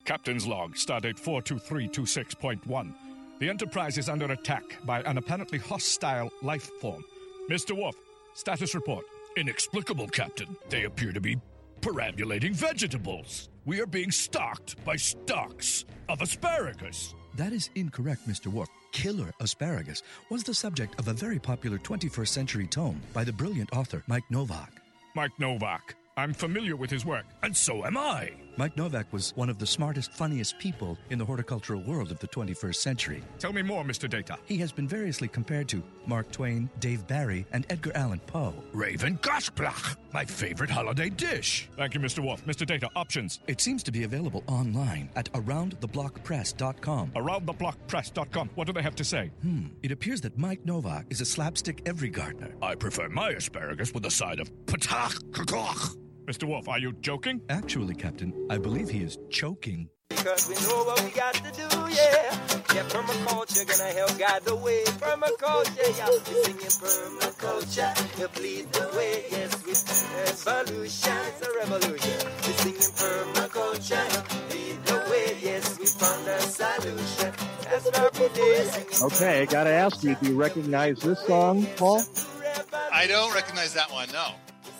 Captain's log, stardate 42326.1. The Enterprise is under attack by an apparently hostile life form. Mr. Worf, status report. Inexplicable, Captain. They appear to be perambulating vegetables. We are being stalked by stalks of asparagus. That is incorrect, Mr. Worf. Killer asparagus was the subject of a very popular 21st century tome by the brilliant author Mike Novak. Mike Novak. I'm familiar with his work, and so am I. Mike Novak was one of the smartest, funniest people in the horticultural world of the 21st century. Tell me more, Mr. Data. He has been variously compared to Mark Twain, Dave Barry, and Edgar Allan Poe. Raven Goshblach, my favorite holiday dish. Thank you, Mr. Worf. Mr. Data, options. It seems to be available online at aroundtheblockpress.com. Aroundtheblockpress.com. What do they have to say? Hmm. It appears that Mike Novak is a slapstick every gardener. I prefer my asparagus with a side of patach. Mr. Worf, are you joking? Actually, Captain, I believe he is choking. Because we know what we got to do, yeah. Yeah, permaculture gonna help guide the way. Permaculture, yeah. We're singing permaculture, help lead the way. Yes, with evolution, it's a revolution. We're singing permaculture, help lead the way. Yes, we found a solution. That's what we did. Singing Okay, I got to ask you, do you recognize this song, Paul? I don't recognize that one. No.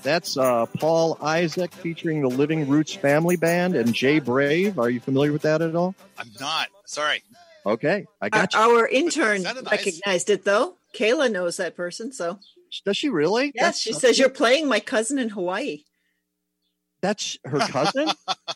That's uh, Paul Isaac featuring the Living Roots Family Band and Jay Brave. Are you familiar with that at all? I'm not. Sorry. Okay, I got Our, you. our intern sounded nice. recognized it though. Kayla knows that person, so Does she really? yes, she says you're playing my cousin in Hawaii. That's her cousin?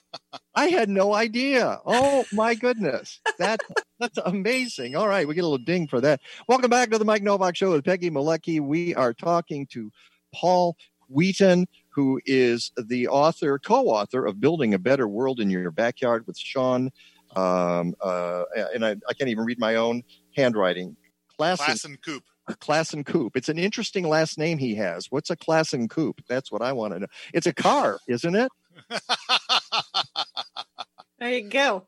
<laughs> I had no idea. Oh my goodness. That that's amazing. All right, we get a little ding for that. Welcome back to the Mike Novak Show with Peggy Malecki. We are talking to Paul Wheaton, who is the author, co-author of Building a Better World in Your Backyard with Shawn. Um, uh, and I, I can't even read my own handwriting. Klassen, Klassen-Koop. Klassen Coupe. It's an interesting last name he has. What's a Klassen Coupe? That's what I want to know. It's a car, isn't it? <laughs> There you go.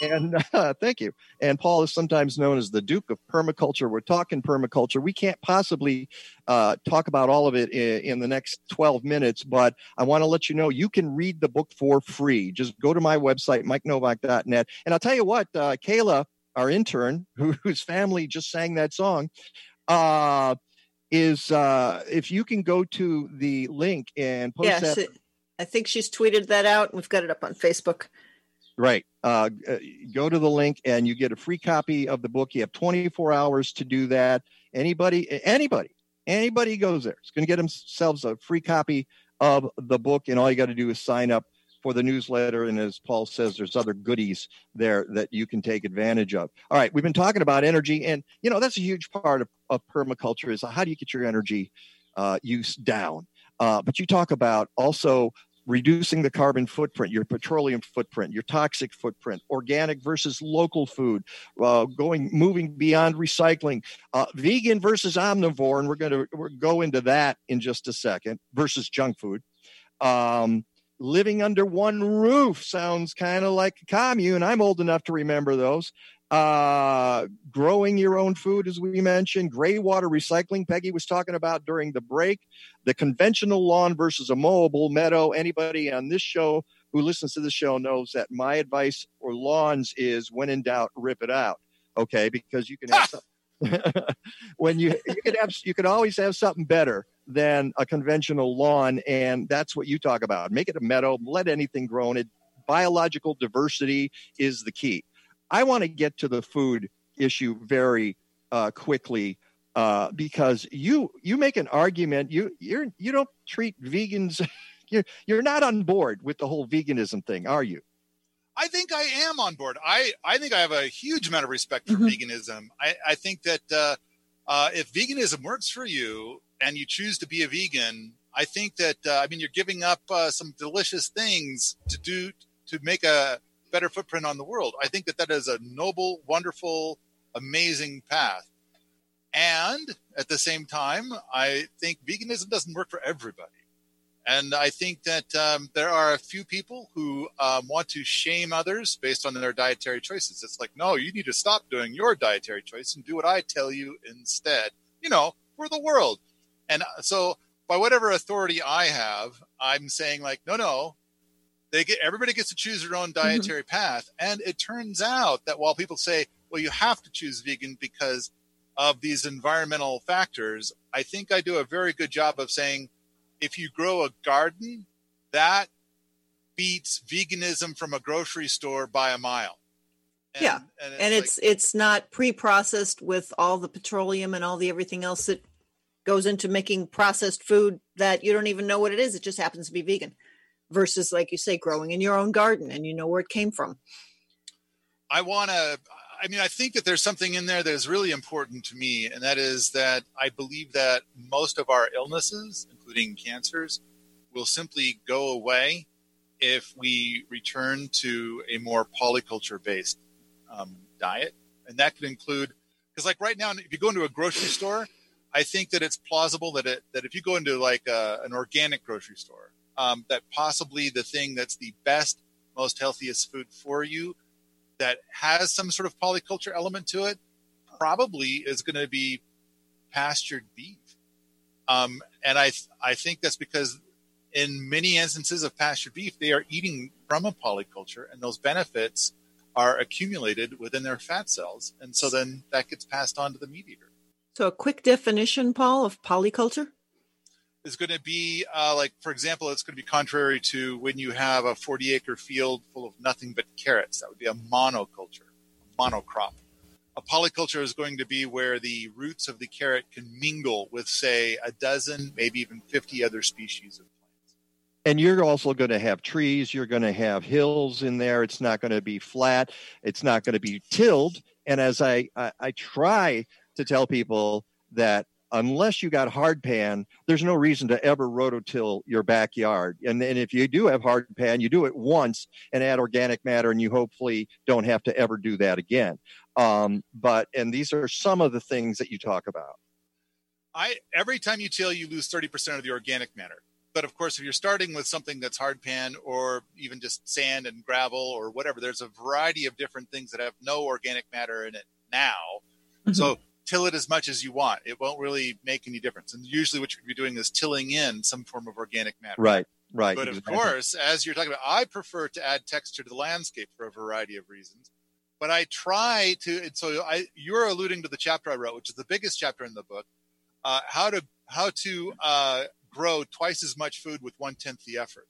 And <laughs> uh, thank you. And Paul is sometimes known as the Duke of Permaculture. We're talking permaculture. We can't possibly uh, talk about all of it in, in the next 12 minutes, but I want to let you know you can read the book for free. Just go to my website, mikenovak.net. And I'll tell you what, uh, Kayla, our intern, who, whose family just sang that song, uh, is uh, if you can go to the link and post Yes, that. it- I think she's tweeted that out. We've got it up on Facebook. Right. Uh, uh, go to the link and you get a free copy of the book. You have 24 hours to do that. Anybody, anybody, anybody goes there is going to get themselves a free copy of the book. And all you got to do is sign up for the newsletter. And as Paul says, there's other goodies there that you can take advantage of. All right. We've been talking about energy. And, you know, that's a huge part of, of permaculture is how do you get your energy uh, use down? Uh, but you talk about also reducing the carbon footprint, your petroleum footprint, your toxic footprint, organic versus local food, uh, going moving beyond recycling, uh, vegan versus omnivore, and we're going to we're go into that in just a second. Versus junk food. Um, living under one roof sounds kind of like a commune. I'm old enough to remember those. Uh, growing your own food, as we mentioned, gray water recycling. Peggy was talking about during the break. The conventional lawn versus a mowable meadow. Anybody on this show who listens to the show knows that my advice for lawns is when in doubt, rip it out. Okay, because you can have some, <laughs> when you you can have you can always have something better than a conventional lawn, and that's what you talk about. Make it a meadow, let anything grow in it. Biological diversity is the key. I want to get to the food issue very uh, quickly uh, because you you make an argument. You you're you don't treat vegans. <laughs> You're you're not on board with the whole veganism thing, are you? I think I am on board. I, I think I have a huge amount of respect for veganism. I, I think that uh, uh, if veganism works for you and you choose to be a vegan, I think that uh, I mean you're giving up uh, some delicious things to do to make a better footprint on the world. I think that that is a noble, wonderful, amazing path. And at the same time, I think veganism doesn't work for everybody. And I think that um, there are a few people who um, want to shame others based on their dietary choices. It's like, no, you need to stop doing your dietary choice and do what I tell you instead, you know, for the world. And uh, so, by whatever authority I have, I'm saying, like, no, no, they get everybody gets to choose their own dietary mm-hmm. path. And it turns out that while people say, well, you have to choose vegan because of these environmental factors, I think I do a very good job of saying, if you grow a garden, that beats veganism from a grocery store by a mile. And, yeah, and it's and it's, like, it's not pre-processed with all the petroleum and all the everything else that goes into making processed food that you don't even know what it is. It just happens to be vegan, versus like you say, growing in your own garden and you know where it came from. I want to. I mean, I think that there's something in there that is really important to me, and that is that I believe that most of our illnesses, including cancers, will simply go away if we return to a more polyculture based um, diet. And that could include, because like right now, if you go into a grocery store, I think that it's plausible that it, that if you go into like a, an organic grocery store, um, that possibly the thing that's the best, most healthiest food for you that has some sort of polyculture element to it probably is going to be pastured beef. Um, and I, I think that's because in many instances of pastured beef, they are eating from a polyculture and those benefits are accumulated within their fat cells. And so then that gets passed on to the meat eater. So a quick definition, Paul, of polyculture? Is going to be uh, like, for example, it's going to be contrary to when you have a 40 acre field full of nothing but carrots. That would be a monoculture, a monocrop. A polyculture is going to be where the roots of the carrot can mingle with, say, a dozen, maybe even 50 other species of plants. And you're also going to have trees, you're going to have hills in there. It's not going to be flat, it's not going to be tilled. And as I, I, I try to tell people that unless you got hard pan, there's no reason to ever rototill your backyard. And then if you do have hard pan, you do it once and add organic matter, and you hopefully don't have to ever do that again. Um, but and these are some of the things that you talk about. I every time you till, you lose thirty percent of the organic matter. But of course, if you're starting with something that's hard pan or even just sand and gravel or whatever, there's a variety of different things that have no organic matter in it now. Mm-hmm. So till it as much as you want. It won't really make any difference. And usually, what you're going to be doing is tilling in some form of organic matter. Right. Right. But exactly. of course, as you're talking about, I prefer to add texture to the landscape for a variety of reasons. But I try to, and so I, you're alluding to the chapter I wrote, which is the biggest chapter in the book, uh, how to how to uh, grow twice as much food with one tenth the effort.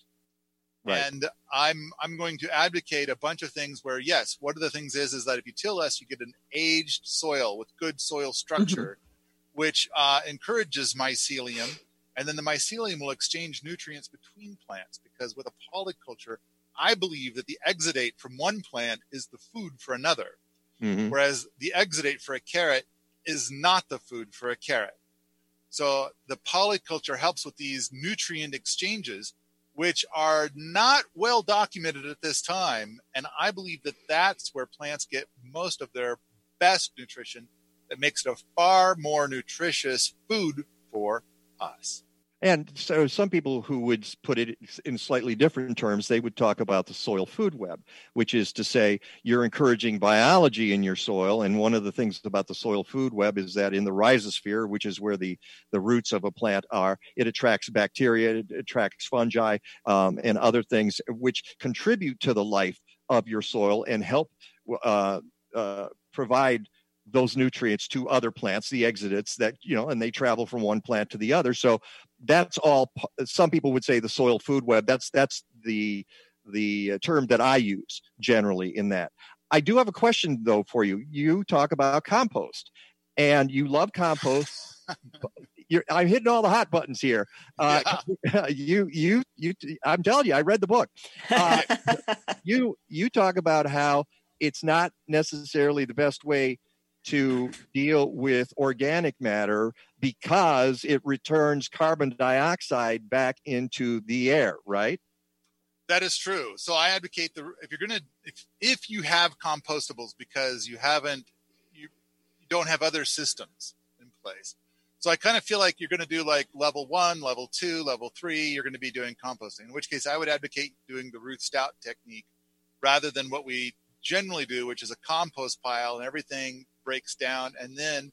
Right. And I'm I'm going to advocate a bunch of things where yes, one of the things is is that if you till less, you get an aged soil with good soil structure, mm-hmm. which uh, encourages mycelium, and then the mycelium will exchange nutrients between plants because with a polyculture, I believe that the exudate from one plant is the food for another, mm-hmm. whereas the exudate for a carrot is not the food for a carrot. So the polyculture helps with these nutrient exchanges which are not well documented at this time. And I believe that that's where plants get most of their best nutrition that makes it a far more nutritious food for us. And so, some people who would put it in slightly different terms, they would talk about the soil food web, which is to say, you're encouraging biology in your soil. And one of the things about the soil food web is that in the rhizosphere, which is where the, the roots of a plant are, it attracts bacteria, it attracts fungi, um, and other things which contribute to the life of your soil and help uh, uh, provide those nutrients to other plants, the exudates that, you know, and they travel from one plant to the other. So that's all, some people would say the soil food web. That's, that's the, the term that I use generally in that. I do have a question though for you. You talk about compost and you love compost. <laughs> You're, I'm hitting all the hot buttons here. Uh, yeah. <laughs> you, you, you. I'm telling you, I read the book. Uh, <laughs> you, you talk about how it's not necessarily the best way to deal with organic matter because it returns carbon dioxide back into the air, right? That is true. So I advocate the if you're going to if if you have compostables because you haven't you, you don't have other systems in place. So I kind of feel like you're going to do like level 1, level 2, level 3, you're going to be doing composting. In which case I would advocate doing the Ruth Stout technique rather than what we generally do, which is a compost pile and everything breaks down. And then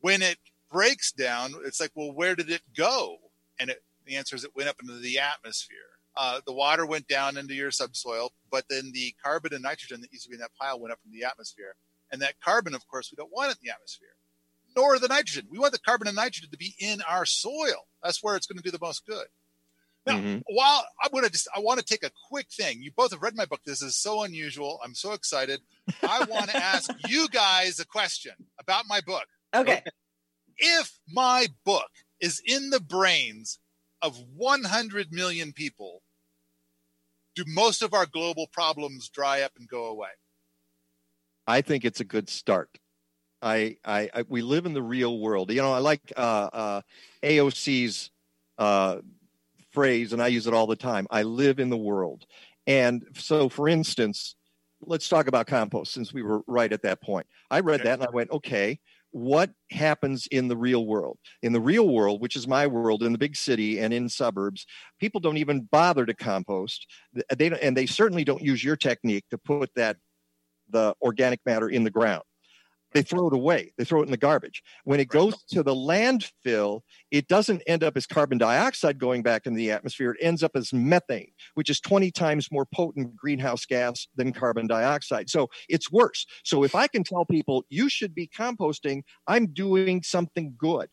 when it breaks down, it's like, well, where did it go? And it, the answer is it went up into the atmosphere. Uh, the water went down into your subsoil, but then the carbon and nitrogen that used to be in that pile went up in the atmosphere. And that carbon, of course, we don't want it in the atmosphere, nor the nitrogen. We want the carbon and nitrogen to be in our soil. That's where it's going to do the most good. Now, mm-hmm. while I'm going to just, I want to take a quick thing. You both have read my book. This is so unusual. I'm so excited. I want to <laughs> ask you guys a question about my book. Okay. If my book is in the brains of 100 million people, do most of our global problems dry up and go away? I think it's a good start. I, I, I we live in the real world. You know, I like uh, uh, AOC's uh, phrase, and I use it all the time I live in the world. And so, for instance, let's talk about compost since we were right at that point. I read okay. that and I went, okay, what happens in the real world? In the real world, which is my world, in the big city and in suburbs, people don't even bother to compost. They don't, and they certainly don't use your technique to put that the organic matter in the ground they throw it away. They throw it in the garbage. When it goes to the landfill, it doesn't end up as carbon dioxide going back in the atmosphere. It ends up as methane, which is 20 times more potent greenhouse gas than carbon dioxide. So it's worse. So if I can tell people you should be composting, I'm doing something good.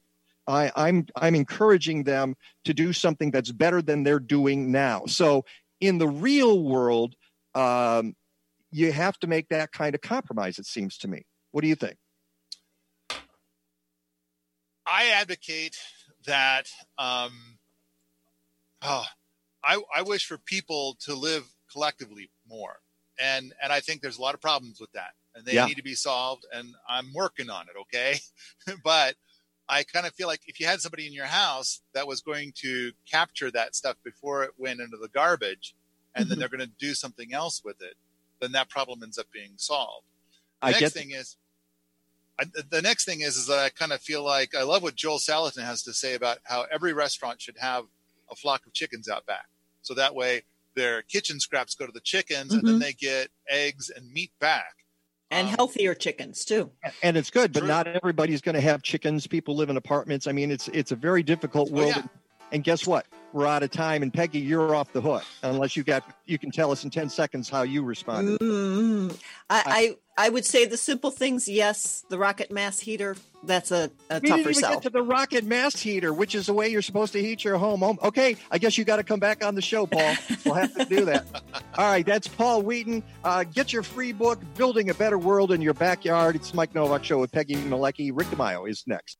I, am I'm, I'm encouraging them to do something that's better than they're doing now. So in the real world, um, you have to make that kind of compromise. It seems to me. What do you think? I advocate that. Um, oh, I, I wish for people to live collectively more, and and I think there's a lot of problems with that, and they yeah. need to be solved. And I'm working on it. Okay, <laughs> but I kind of feel like if you had somebody in your house that was going to capture that stuff before it went into the garbage, and mm-hmm. then they're going to do something else with it, then that problem ends up being solved. The I next thing is, I, the next thing is, is that I kind of feel like I love what Joel Salatin has to say about how every restaurant should have a flock of chickens out back. So that way their kitchen scraps go to the chickens mm-hmm. and then mm-hmm. they get eggs and meat back. And um, healthier chickens too. And it's good, but true. not everybody's going to have chickens. People live in apartments. I mean, it's it's a very difficult world. Oh, yeah. And guess what? We're out of time. And Peggy, you're off the hook unless you got you can tell us in ten seconds how you responded. Mm-hmm. I, I, I would say the simple things. Yes, the rocket mass heater. That's a, a we tougher didn't even sell. Get to the rocket mass heater, which is the way you're supposed to heat your home. home. Okay, I guess you got to come back on the show, Paul. we'll have to do that. <laughs> All right, that's Paul Wheaton. Uh, get your free book, "Building a Better World in Your Backyard." It's Mike Novak Show with Peggy Malecki. Rick DeMaio is next.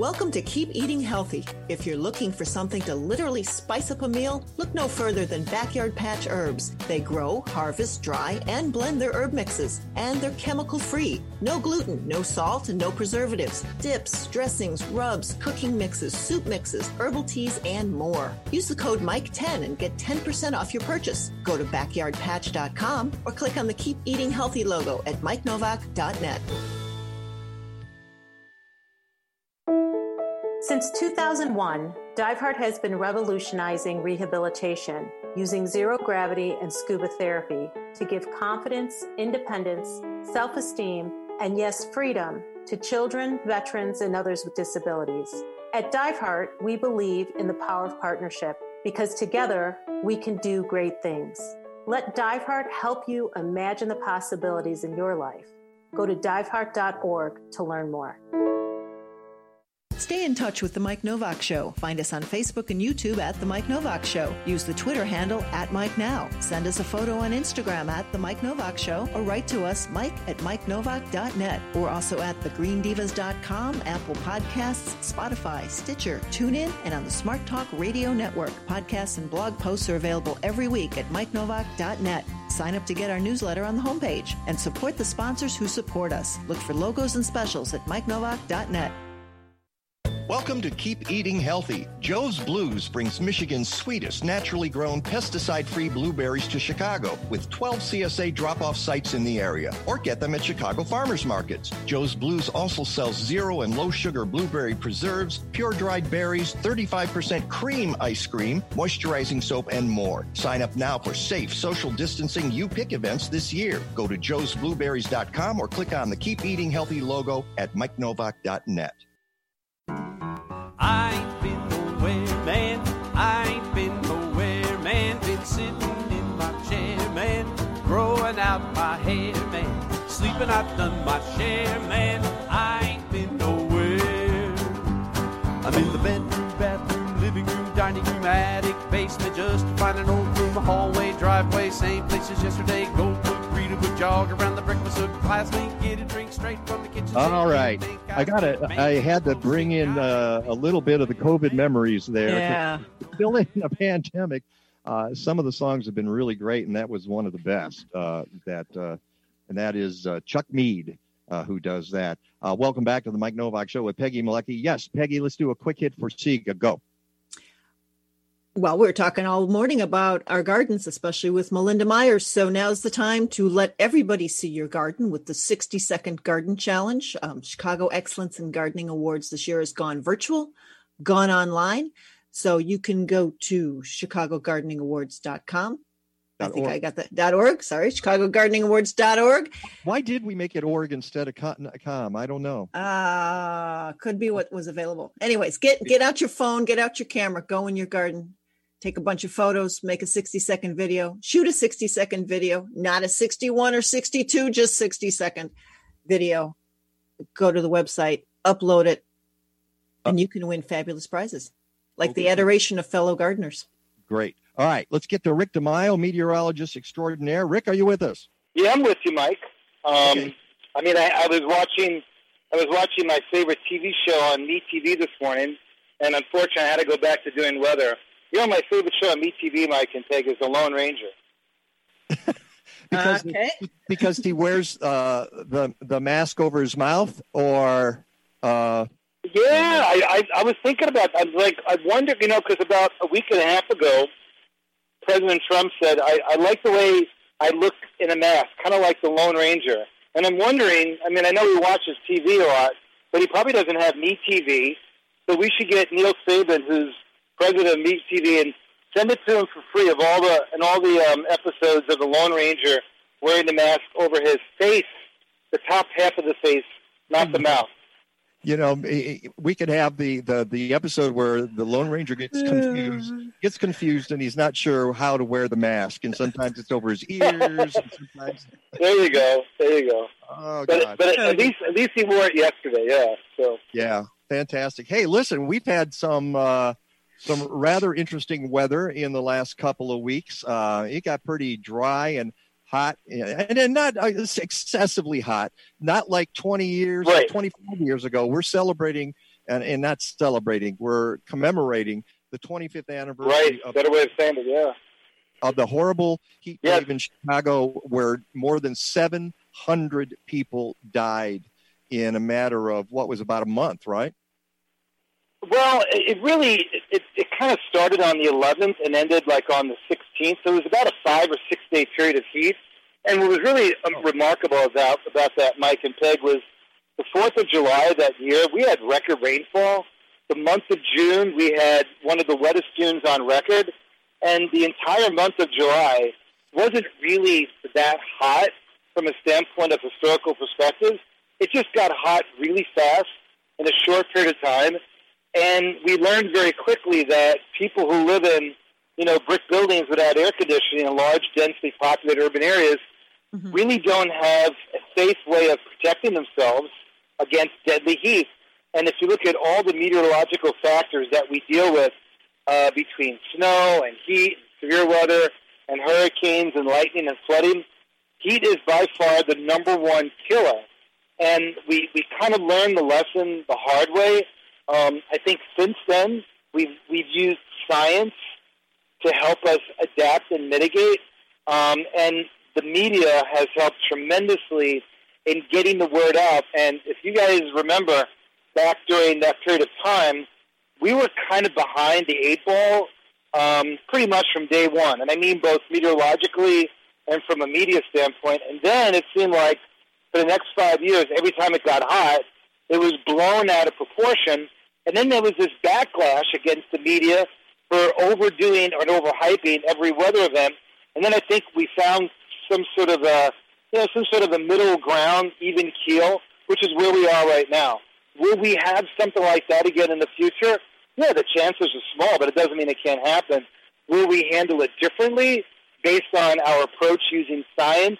Welcome to Keep Eating Healthy. If you're looking for something to literally spice up a meal, look no further than Backyard Patch Herbs. They grow, harvest, dry, and blend their herb mixes, and they're chemical free. No gluten, no salt, and no preservatives. Dips, dressings, rubs, cooking mixes, soup mixes, herbal teas, and more. Use the code MIKE10 and get 10% off your purchase. Go to backyardpatch.com or click on the Keep Eating Healthy logo at mikenovak.net. Since 2001, Diveheart has been revolutionizing rehabilitation using zero gravity and scuba therapy to give confidence, independence, self esteem, and yes, freedom to children, veterans, and others with disabilities. At Diveheart, we believe in the power of partnership because together we can do great things. Let Diveheart help you imagine the possibilities in your life. Go to diveheart.org to learn more. Stay in touch with The Mike Novak Show. Find us on Facebook and YouTube at The Mike Novak Show. Use the Twitter handle at Mike Now. Send us a photo on Instagram at The Mike Novak Show or write to us, Mike at MikeNovak.net. We're also at TheGreenDivas.com, Apple Podcasts, Spotify, Stitcher, TuneIn, and on the Smart Talk Radio Network. Podcasts and blog posts are available every week at MikeNovak.net. Sign up to get our newsletter on the homepage and support the sponsors who support us. Look for logos and specials at MikeNovak.net. Welcome to Keep Eating Healthy. Joe's Blues brings Michigan's sweetest, naturally grown, pesticide free blueberries to Chicago with 12 CSA drop off sites in the area, or get them at Chicago farmers markets. Joe's Blues also sells zero and low sugar blueberry preserves, pure dried berries, 35% cream ice cream, moisturizing soap, and more. Sign up now for safe social distancing You Pick events this year. Go to joesblueberries.com or click on the Keep Eating Healthy logo at mikenovak.net. I ain't been nowhere, man. I ain't been nowhere, man. Been sitting in my chair, man. Growing out my hair, man. Sleeping, I've done my share, man. I ain't been nowhere. I'm in the bedroom, bathroom, living room, dining room, attic, basement, just to find an old room, hallway, driveway, same place as yesterday. Go jog around the breakfast hook, class link, get a drink straight from the kitchen. All right. I got to I had to bring in uh, a little bit of the COVID memories there. Yeah. Still in a pandemic. Uh, some of the songs have been really great, and that was one of the best. Uh, that uh, and that is uh, Chuck Mead uh, who does that. Uh, welcome back to the Mike Novak Show with Peggy Malecki. Yes, Peggy, let's do a quick hit for CEGA. Go. Well, we are talking all morning about our gardens, especially with Melinda Myers. So now's the time to let everybody see your garden with the 60 second garden challenge. Um, Chicago Excellence in Gardening Awards this year has gone virtual, gone online. So you can go to chicagogardeningawards.com. I think org. I got that dot org. Sorry, chicagogardeningawards.org. Why did we make it org instead of con- com? I don't know. Uh could be what was available. Anyways, get get out your phone, get out your camera, go in your garden, take a bunch of photos, make a 60 second video, shoot a 60 second video, not a 61 or 62, just 60 second video. Go to the website, upload it, and you can win fabulous prizes. Like the adoration of fellow gardeners. Great. All right, let's get to Rick DeMaio, meteorologist extraordinaire. Rick, are you with us? Yeah, I'm with you, Mike. Um, I mean, I, I was watching, I was watching my favorite TV show on MeTV this morning, and unfortunately, I had to go back to doing weather. You know, my favorite show on MeTV, Mike and Peg, is The Lone Ranger. <laughs> Because because he wears uh, the the mask over his mouth, or uh, Yeah, I, I, I was thinking about. I was like, I wonder, you know, because about a week and a half ago, President Trump said, "I, I like the way I look in a mask, kind of like the Lone Ranger." And I'm wondering. I mean, I know he watches TV a lot, but he probably doesn't have Meat TV. So we should get Neal Sabin, who's president of Meat TV, and send it to him for free of all the and all the um, episodes of the Lone Ranger wearing the mask over his face, the top half of the face, not the mouth. you know, we could have the, the the episode where the Lone Ranger gets confused, gets confused, and he's not sure how to wear the mask, and sometimes it's over his ears. and sometimes, <laughs> There you go. There you go. oh but god, but at least at least he wore it yesterday. Yeah. So yeah, fantastic. Hey, listen, we've had some uh, some rather interesting weather in the last couple of weeks. Uh, it got pretty dry and hot, and, and not uh, excessively hot. Not like 20 years, or Right. 25 years ago. We're celebrating, and, and not celebrating. We're commemorating the 25th anniversary right, of, better way of saying it. Yeah. of the horrible heat wave in Chicago, where more than 700 people died in a matter of what was about a month, right? Well, it really it, it kind of started on the 11th and ended like on the 16th. So it was about a five or six day period of heat. And what was really um, remarkable about about that, Mike and Peg, was the Fourth of July that year. We had record rainfall, the month of June, we had one of the wettest Junes on record, and the entire month of July wasn't really that hot from a standpoint of historical perspective. It just got hot really fast in a short period of time, and we learned very quickly that people who live in, you know, brick buildings without air conditioning in large, densely populated urban areas really don't have a safe way of protecting themselves against deadly heat. And if you look at all the meteorological factors that we deal with uh, between snow and heat, severe weather, and hurricanes and lightning and flooding, heat is by far the number one killer. And we, we kind of learned the lesson the hard way. Um, I think since then, we've, we've used science to help us adapt and mitigate. Um, and the media has helped tremendously in getting the word out. And if you guys remember back during that period of time, we were kind of behind the eight ball um, pretty much from day one. And I mean both meteorologically and from a media standpoint. And then it seemed like for the next five years, every time it got hot, it was blown out of proportion. And then there was this backlash against the media for overdoing or overhyping every weather event. And then I think we found some sort of a, you know, some sort of a middle ground, even keel, which is where we are right now. Will we have something like that again in the future? Yeah, the chances are small, but it doesn't mean it can't happen. Will we handle it differently based on our approach using science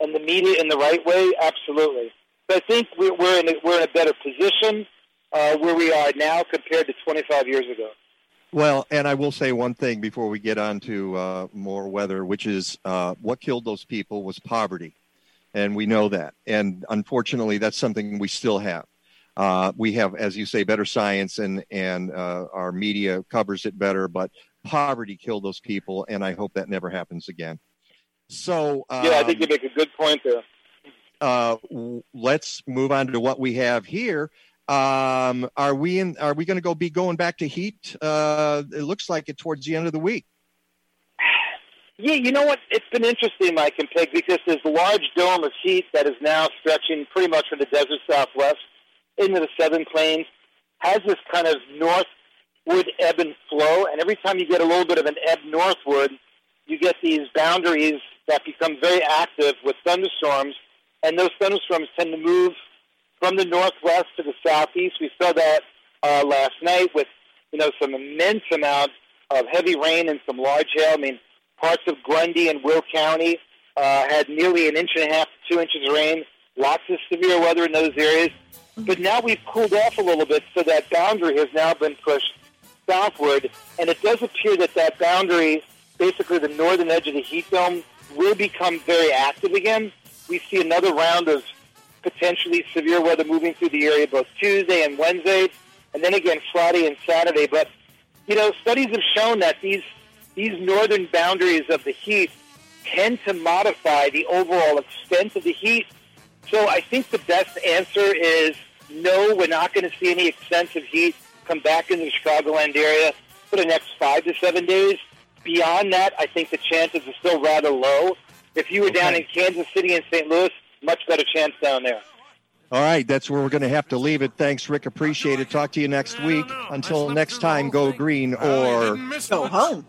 and the media in the right way? Absolutely. But I think we're, in, a, we're in a better position uh, where we are now compared to 25 years ago. Well, and I will say one thing before we get on to uh, more weather, which is uh, what killed those people was poverty. And we know that. And unfortunately, that's something we still have. Uh, we have, as you say, better science and, and uh, our media covers it better, but poverty killed those people. And I hope that never happens again. So, um, yeah, I think you make a good point there. uh, w- let's move on to what we have here. Um, are we in? Are we going to go be going back to heat? Uh, it looks like it towards the end of the week. Yeah, you know what? It's been interesting, Mike and Peg, because there's a large dome of heat that is now stretching pretty much from the desert southwest into the southern plains, has this kind of northward ebb and flow, and every time you get a little bit of an ebb northward, you get these boundaries that become very active with thunderstorms, and those thunderstorms tend to move from the northwest to the southeast. We saw that uh, last night with you know some immense amount of heavy rain and some large hail. I mean, parts of Grundy and Will County uh, had nearly an inch and a half to two inches of rain. Lots of severe weather in those areas. But now we've cooled off a little bit, so that boundary has now been pushed southward, and it does appear that that boundary, basically the northern edge of the heat dome, will become very active again. We see another round of potentially severe weather moving through the area both Tuesday and Wednesday, and then again Friday and Saturday. But you know, studies have shown that these these northern boundaries of the heat tend to modify the overall extent of the heat. So I think the best answer is no, we're not going to see any extensive heat come back into the Chicagoland area for the next five to seven days. Beyond that, I think the chances are still rather low. If you were down in Kansas City and St. Louis, much better chance down there. All right, that's where we're going to have to leave it. Thanks, Rick. Appreciate it. Talk to you next week. Until next time, go green or go home.